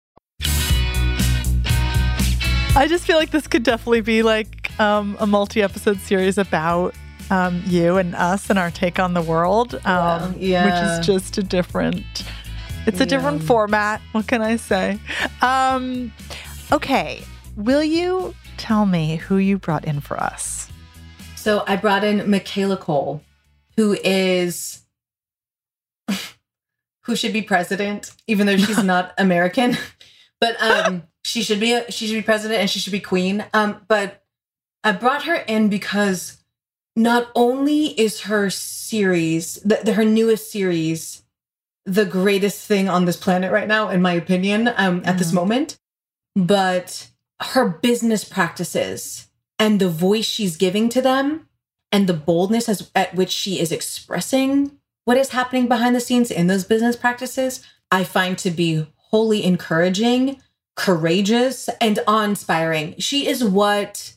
I just feel like this could definitely be like um, a multi-episode series about um, you and us and our take on the world, um, yeah. which is just a different. It's a yeah. different format. What can I say? Um, okay, will you tell me who you brought in for us? So I brought in Michaela Coel, who is who should be president, even though she's not American. But um, she should be a, she should be president and she should be queen. Um, but I brought her in because not only is her series, the, the, her newest series, the greatest thing on this planet right now, in my opinion, um, at this mm-hmm. moment, but her business practices and the voice she's giving to them and the boldness as, at which she is expressing what is happening behind the scenes in those business practices, I find to be wholly encouraging courageous and awe-inspiring. She is what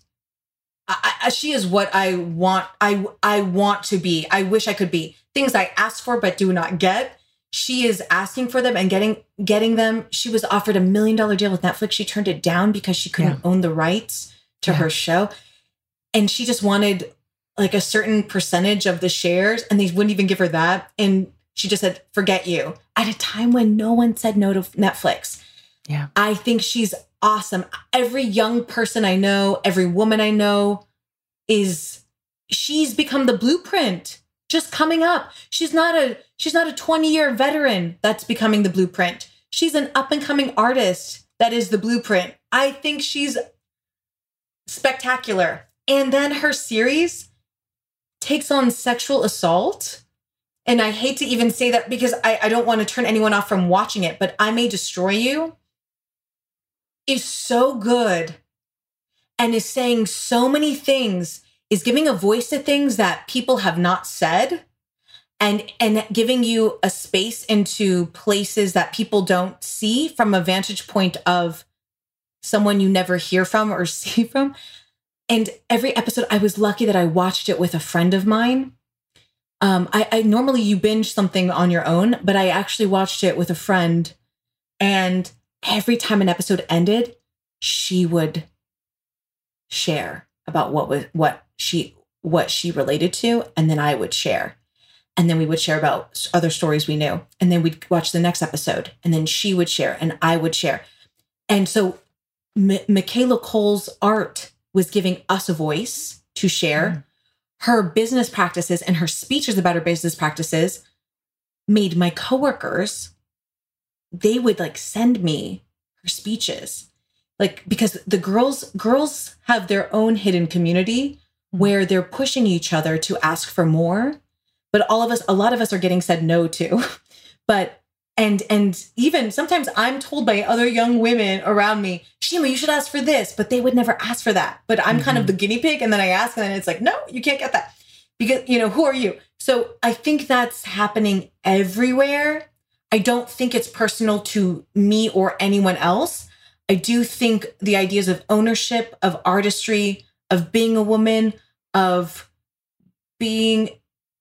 I, she is what I want. I I want to be. I wish I could be. Things I ask for but do not get. She is asking for them and getting getting them. She was offered a million dollar deal with Netflix. She turned it down because she couldn't yeah. own the rights to yeah. her show, and she just wanted like a certain percentage of the shares, and they wouldn't even give her that. And she just said, "Forget you." At a time when no one said no to Netflix yeah. I think she's awesome. Every young person I know, every woman I know is she's become the blueprint just coming up. She's not a she's not a 20-year veteran that's becoming the blueprint. She's an up and coming artist that is the blueprint. I think she's spectacular. And then her series takes on sexual assault. And I hate to even say that because I, I don't want to turn anyone off from watching it, but I May Destroy You is so good and is saying so many things, is giving a voice to things that people have not said and and giving you a space into places that people don't see from a vantage point of someone you never hear from or see from. And every episode, I was lucky that I watched it with a friend of mine. Um, I, I normally you binge something on your own, but I actually watched it with a friend. And every time an episode ended, she would share about what was what she what she related to, and then I would share. And then we would share about other stories we knew. And then we'd watch the next episode. And then she would share and I would share. And so M- Michaela Coel's art was giving us a voice to share. Mm. Her business practices and her speeches about her business practices made my coworkers, they would like send me her speeches. Like because the girls girls have their own hidden community mm. where they're pushing each other to ask for more but all of us a lot of us are getting said no to but and and even sometimes i'm told by other young women around me shima you should ask for this but they would never ask for that but i'm mm-hmm. kind of mm-hmm. the guinea pig and then i ask and it's like no you can't get that because you know who are you so i think that's happening everywhere i don't think it's personal to me or anyone else i do think the ideas of ownership of artistry of being a woman of being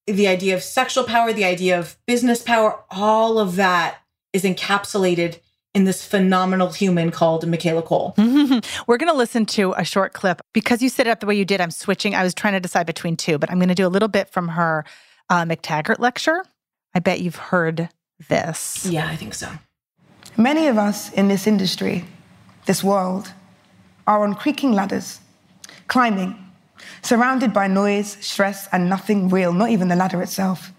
the idea of sexual power, the idea of business power, all of that is encapsulated in this phenomenal human called Michaela Coel. We're going to listen to a short clip. Because you set it up the way you did, I'm switching. I was trying to decide between two, but I'm going to do a little bit from her uh, McTaggart lecture. I bet you've heard this. Yeah, I think so. Many of us in this industry, this world, are on creaking ladders, climbing surrounded by noise, stress, and nothing real, not even the ladder itself.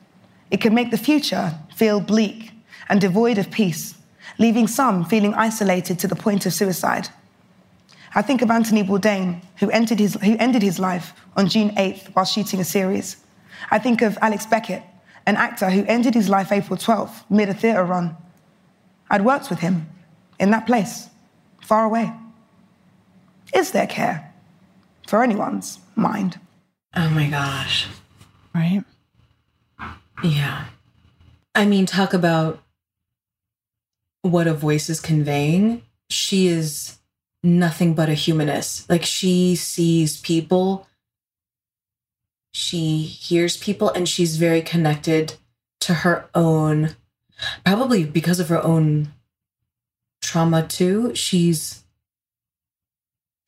It can make the future feel bleak and devoid of peace, leaving some feeling isolated to the point of suicide. I think of Anthony Bourdain, who, his, who ended his life on June 8th while shooting a series. I think of Alex Beckett, an actor who ended his life April 12th mid a theatre run. I'd worked with him in that place, far away. Is there care for anyone's mind. Oh my gosh. Right? Yeah. I mean, talk about what a voice is conveying. She is nothing but a humanist. Like she sees people, she hears people, and she's very connected to her own, probably because of her own trauma too. She's,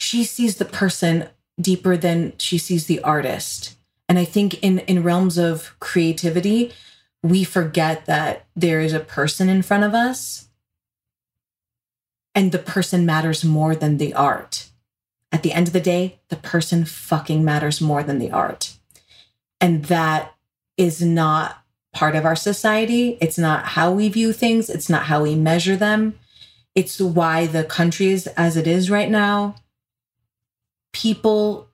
she sees the person deeper than she sees the artist. And I think in in realms of creativity, we forget that there is a person in front of us and the person matters more than the art. At the end of the day, the person fucking matters more than the art. And that is not part of our society. It's not how we view things, it's not how we measure them. It's why the country is as it is right now people,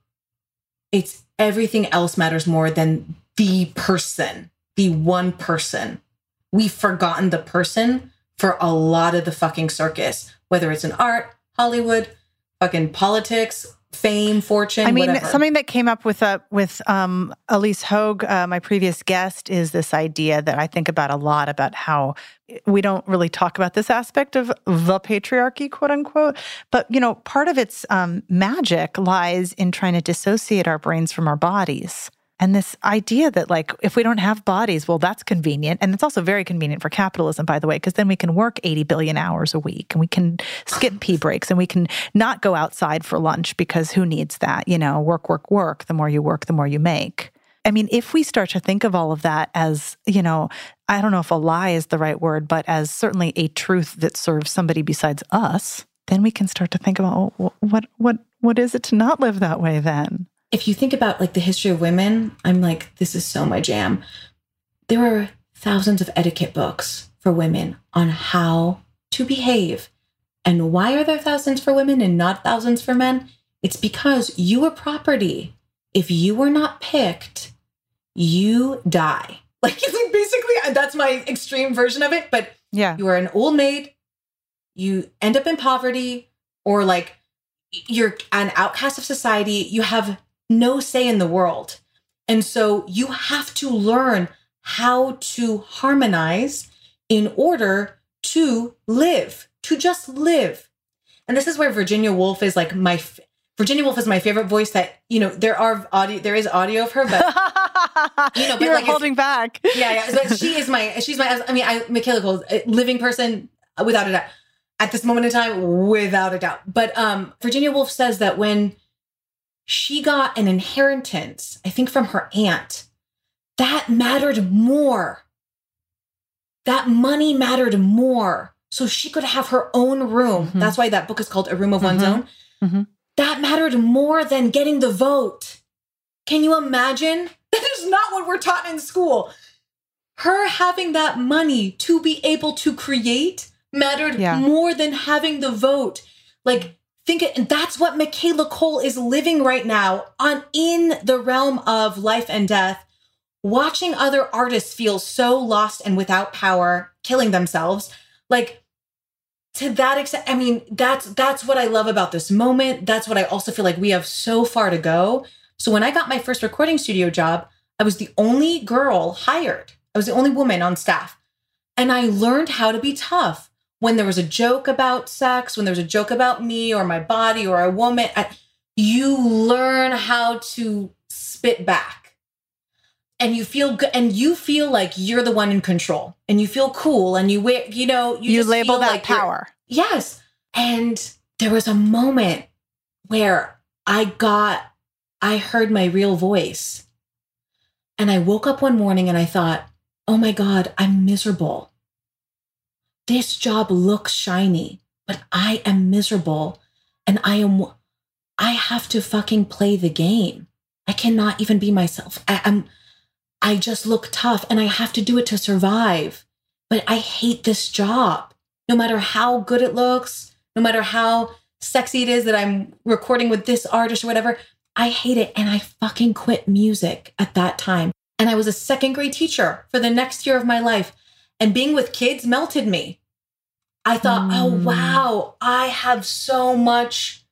it's everything else matters more than the person, the one person. We've forgotten the person for a lot of the fucking circus, whether it's in art, Hollywood, fucking politics, fame, fortune. I mean, whatever. something that came up with uh, with um, Ilyse Hogue, uh, my previous guest, is this idea that I think about a lot about how we don't really talk about this aspect of the patriarchy, quote unquote. But you know, part of its um, magic lies in trying to dissociate our brains from our bodies. And this idea that, like, if we don't have bodies, well, that's convenient. And it's also very convenient for capitalism, by the way, because then we can work 80 billion hours a week and we can skip pee breaks and we can not go outside for lunch because who needs that? You know, work, work, work. The more you work, the more you make. I mean, if we start to think of all of that as, you know, I don't know if a lie is the right word, but as certainly a truth that serves somebody besides us, then we can start to think about what what what is it to not live that way then? If you think about like the history of women, I'm like, this is so my jam. There are thousands of etiquette books for women on how to behave. And why are there thousands for women and not thousands for men? It's because you are property. If you were not picked, you die. Like, basically, uh, that's my extreme version of it. But yeah, you are an old maid, you end up in poverty, or like you're an outcast of society. You have no say in the world. And so you have to learn how to harmonize in order to live, to just live. and this is where Virginia Woolf is like my f- Virginia Woolf is my favorite voice. That you know there are audio, there is audio of her, but you know, but You're like holding back. yeah, yeah. But she is my, she's my. I mean, I Michaela Coel, a living person without a doubt. At this moment in time, without a doubt. But um, Virginia Woolf says that when she got an inheritance, I think from her aunt, that mattered more. That money mattered more. So she could have her own room. Mhm. That's why that book is called A Room of One's Mhm. Own. Mhm. That mattered more than getting the vote. Can you imagine? That is not what we're taught in school. Her having that money to be able to create mattered Yeah. more than having the vote. Like, think it, that's what Michaela Coel is living right now on in the realm of life and death. Watching other artists feel so lost and without power, killing themselves. Like, to that extent, I mean, that's that's what I love about this moment. That's what I also feel like we have so far to go. So when I got my first recording studio job, I was the only girl hired. I was the only woman on staff. And I learned how to be tough. When there was a joke about sex, when there was a joke about me or my body or a woman, I, you learn how to spit back. And you feel good and you feel like you're the one in control and you feel cool and you wear, you know, you, You, label feel that like power. Yes. And there was a moment where I got, I heard my real voice. And I woke up one morning and I thought, oh my God, I'm miserable. This job looks shiny, but I am miserable. And I am, I have to fucking play the game. I cannot even be myself. I, am I just look tough and I have to do it to survive. But I hate this job no matter how good it looks, no matter how sexy it is that I'm recording with this artist or whatever, I hate it. And I fucking quit music at that time. And I was a second grade teacher for the next year of my life. And being with kids melted me. I thought, oh, Mm. wow, I have so much.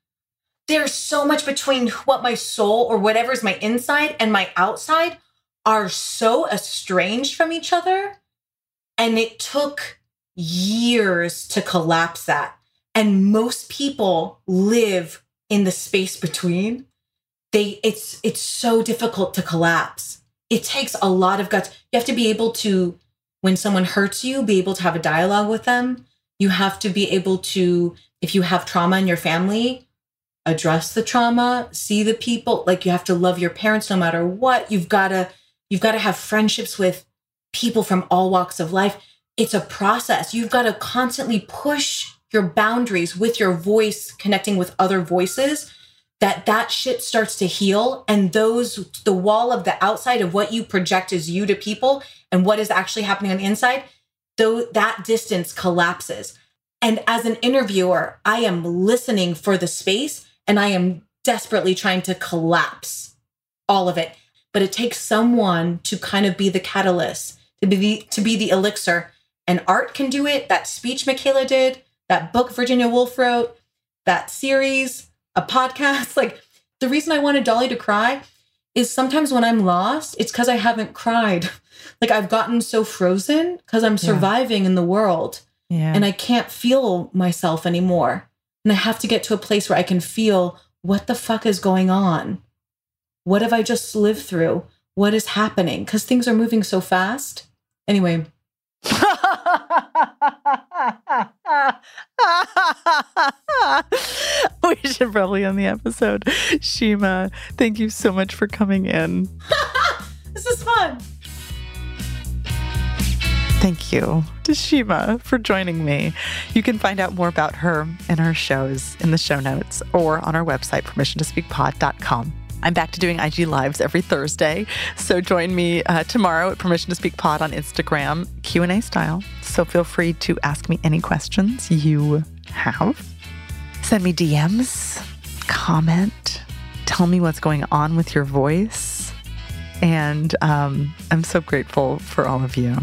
There's so much between what my soul or whatever is my inside and my outside are so estranged from each other. And it took years to collapse that. And most people live in the space between. They it's it's so difficult to collapse. It takes a lot of guts. You have to be able to when someone hurts you, be able to have a dialogue with them. You have to be able to if you have trauma in your family, address the trauma, see the people, like you have to love your parents no matter what. You've got to you've got to have friendships with people from all walks of life it's a process. You've got to constantly push your boundaries with your voice connecting with other voices that that shit starts to heal and those the wall of the outside of what you project as you to people and what is actually happening on the inside though that distance collapses and as an interviewer i am listening for the space and i am desperately trying to collapse all of it but it takes someone to kind of be the catalyst to be the, to be the elixir and art can do it. That speech Michaela did, that book Virginia Woolf wrote, that series, a podcast. Like the reason I wanted Dolly to cry is sometimes when I'm lost, it's because I haven't cried. Like I've gotten so frozen because I'm surviving in the world Yeah. and I can't feel myself anymore. And I have to get to a place where I can feel what the fuck is going on? What have I just lived through? What is happening? Because things are moving so fast. Anyway, we should probably end the episode. Shima, thank you so much for coming in. this is fun. Thank you to Shima for joining me. You can find out more about her and her shows in the show notes or on our website, permissiontospeakpod.com. I'm back to doing IG Lives every Thursday, so join me uh, tomorrow at Permission to Speak Pod on Instagram, Q&A style. So feel free to ask me any questions you have. Send me DMs, comment, tell me what's going on with your voice. And um, I'm so grateful for all of you.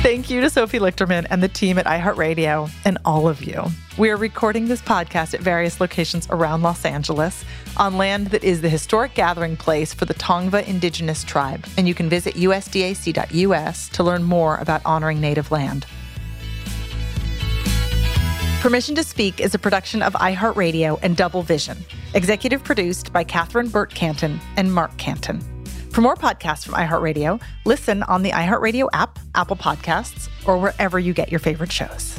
Thank you to Sophie Lichterman and the team at iHeartRadio and all of you. We are recording this podcast at various locations around Los Angeles on land that is the historic gathering place for the Tongva Indigenous Tribe, and you can visit usdac.us to learn more about honoring native land. Permission to Speak is a production of iHeartRadio and Double Vision, executive produced by Catherine Burt Canton and Mark Canton. For more podcasts from iHeartRadio, listen on the iHeartRadio app, Apple Podcasts, or wherever you get your favorite shows.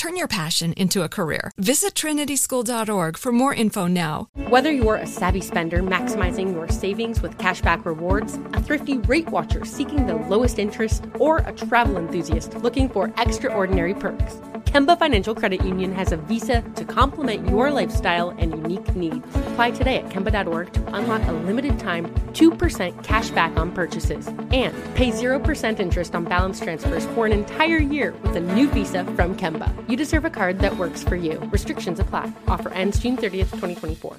Turn your passion into a career. Visit trinityschool.org for more info now. Whether you're a savvy spender maximizing your savings with cashback rewards, a thrifty rate watcher seeking the lowest interest, or a travel enthusiast looking for extraordinary perks, Kemba Financial Credit Union has a visa to complement your lifestyle and unique needs. Apply today at Kemba.org to unlock a limited time 2% cash back on purchases and pay 0% interest on balance transfers for an entire year with a new visa from Kemba. You deserve a card that works for you. Restrictions apply. Offer ends June 30th, 2024.